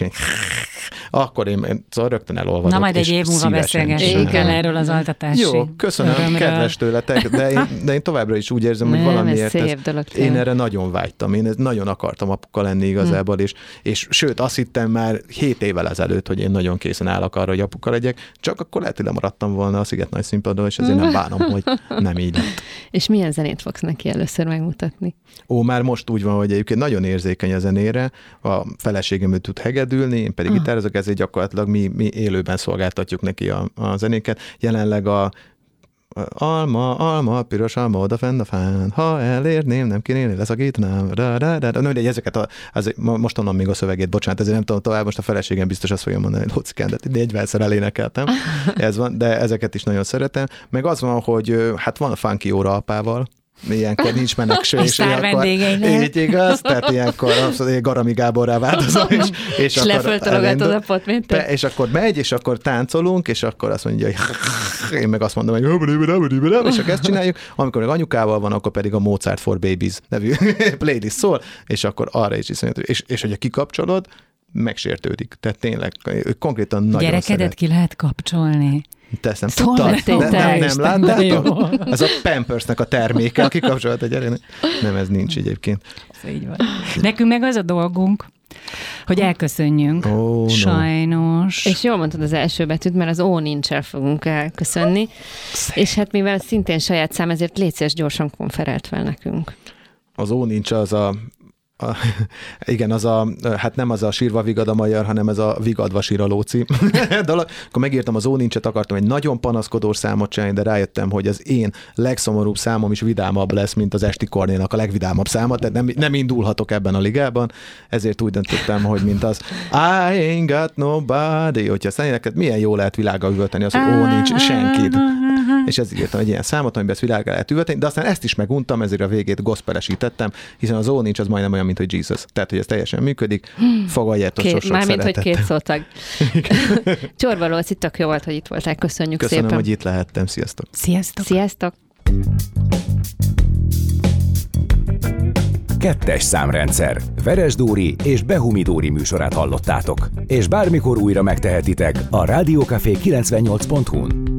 akkor én szóval rögtön elolvadok. Na majd egy év múlva beszélgessünk el erről az altatási Jó, köszönöm, örömről. kedves tőletek, de én, de én továbbra is úgy érzem, hogy valamiért ez, dolog, én erre nagyon vágytam, én nagyon akartam apuka lenni igazából, hm. és, és sőt, azt hittem már 7 évvel ezelőtt, hogy én nagyon készen állok arra, hogy apuka legyek, csak akkor lehet, hogy lemaradtam volna a Sziget Nagy Színpadon, és ezért nem bánom, hogy nem így lett. És milyen zenét fogsz neki először megmutatni? Ó, már most úgy van, hogy egyébként nagyon érzékeny a zenére, a feleségem ő tud hegedülni, én pedig ah. Gitározok, ezért gyakorlatilag mi, mi élőben szolgáltatjuk neki a, a zenéket. Jelenleg a alma, alma, piros alma oda fenn a fán, ha elérném, nem kéne leszakítanám, da, da, da, da. No, egy ezeket, a, az, most onnan még a szövegét, bocsánat, ezért nem tudom tovább, most a feleségem biztos azt fogja mondani, hogy Lócikán, de négyszer elénekeltem, ez van, de ezeket is nagyon szeretem. Meg az van, hogy hát van a funky óra apával, ilyenkor nincs menekső, és, ilyenkor, így igaz, tehát ilyenkor abszolút Garami Gáborrá változom, és, és, és akkor a pot, mint be, És akkor megy, és akkor táncolunk, és akkor azt mondja, hogy én meg azt mondom, hogy és akkor ezt csináljuk, amikor meg anyukával van, akkor pedig a Mozart for Babies nevű playlist szól, és akkor arra is iszonyat, és, és hogyha kikapcsolod, megsértődik. Tehát tényleg, konkrétan nagyon Gyerekedet szeret. ki lehet kapcsolni. Te ezt nem tudtad? Nem, nem, nem láttátok? Ez a Pampersnek a terméke, aki kapcsolat a gyereknek. Nem, ez nincs egyébként. Ez így van. Nekünk meg az a dolgunk, hogy elköszönjünk. Oh, Sajnos. No. És jól mondtad az első betűt, mert az ó nincs el fogunk elköszönni. Szép. És hát mivel szintén saját szám, ezért létszés gyorsan konferált fel nekünk. Az ó nincs az a a, igen, az a, hát nem az a sírva vigad a magyar, hanem ez a vigadva sír a lóci. akkor megírtam az ónincset, akartam egy nagyon panaszkodó számot csinálni, de rájöttem, hogy az én legszomorúbb számom is vidámabb lesz, mint az Esti Kornénak a legvidámabb száma, tehát nem, nem indulhatok ebben a ligában, ezért úgy döntöttem, hogy mint az I ain't got nobody, hogyha aztán neked milyen jó lehet világa üvölteni, az, hogy ó, nincs senkit. És ezért írtam egy ilyen számot, amiben ezt világa lehet üvölteni, de aztán ezt is meguntam, ezért a végét gospelesítettem, hiszen az ó nincs, az majdnem olyan, mint hogy Jesus. Tehát, hogy ez teljesen működik. Fogadjátok két, sok Mármint, hogy két szótag. Csorba itt tök jó volt, hogy itt voltál. Köszönjük Köszönöm, szépen. hogy itt lehettem. Sziasztok. Sziasztok. Sziasztok. Kettes számrendszer. Veres Dóri és Behumi Dóri műsorát hallottátok. És bármikor újra megtehetitek a Rádiókafé 98.hu-n.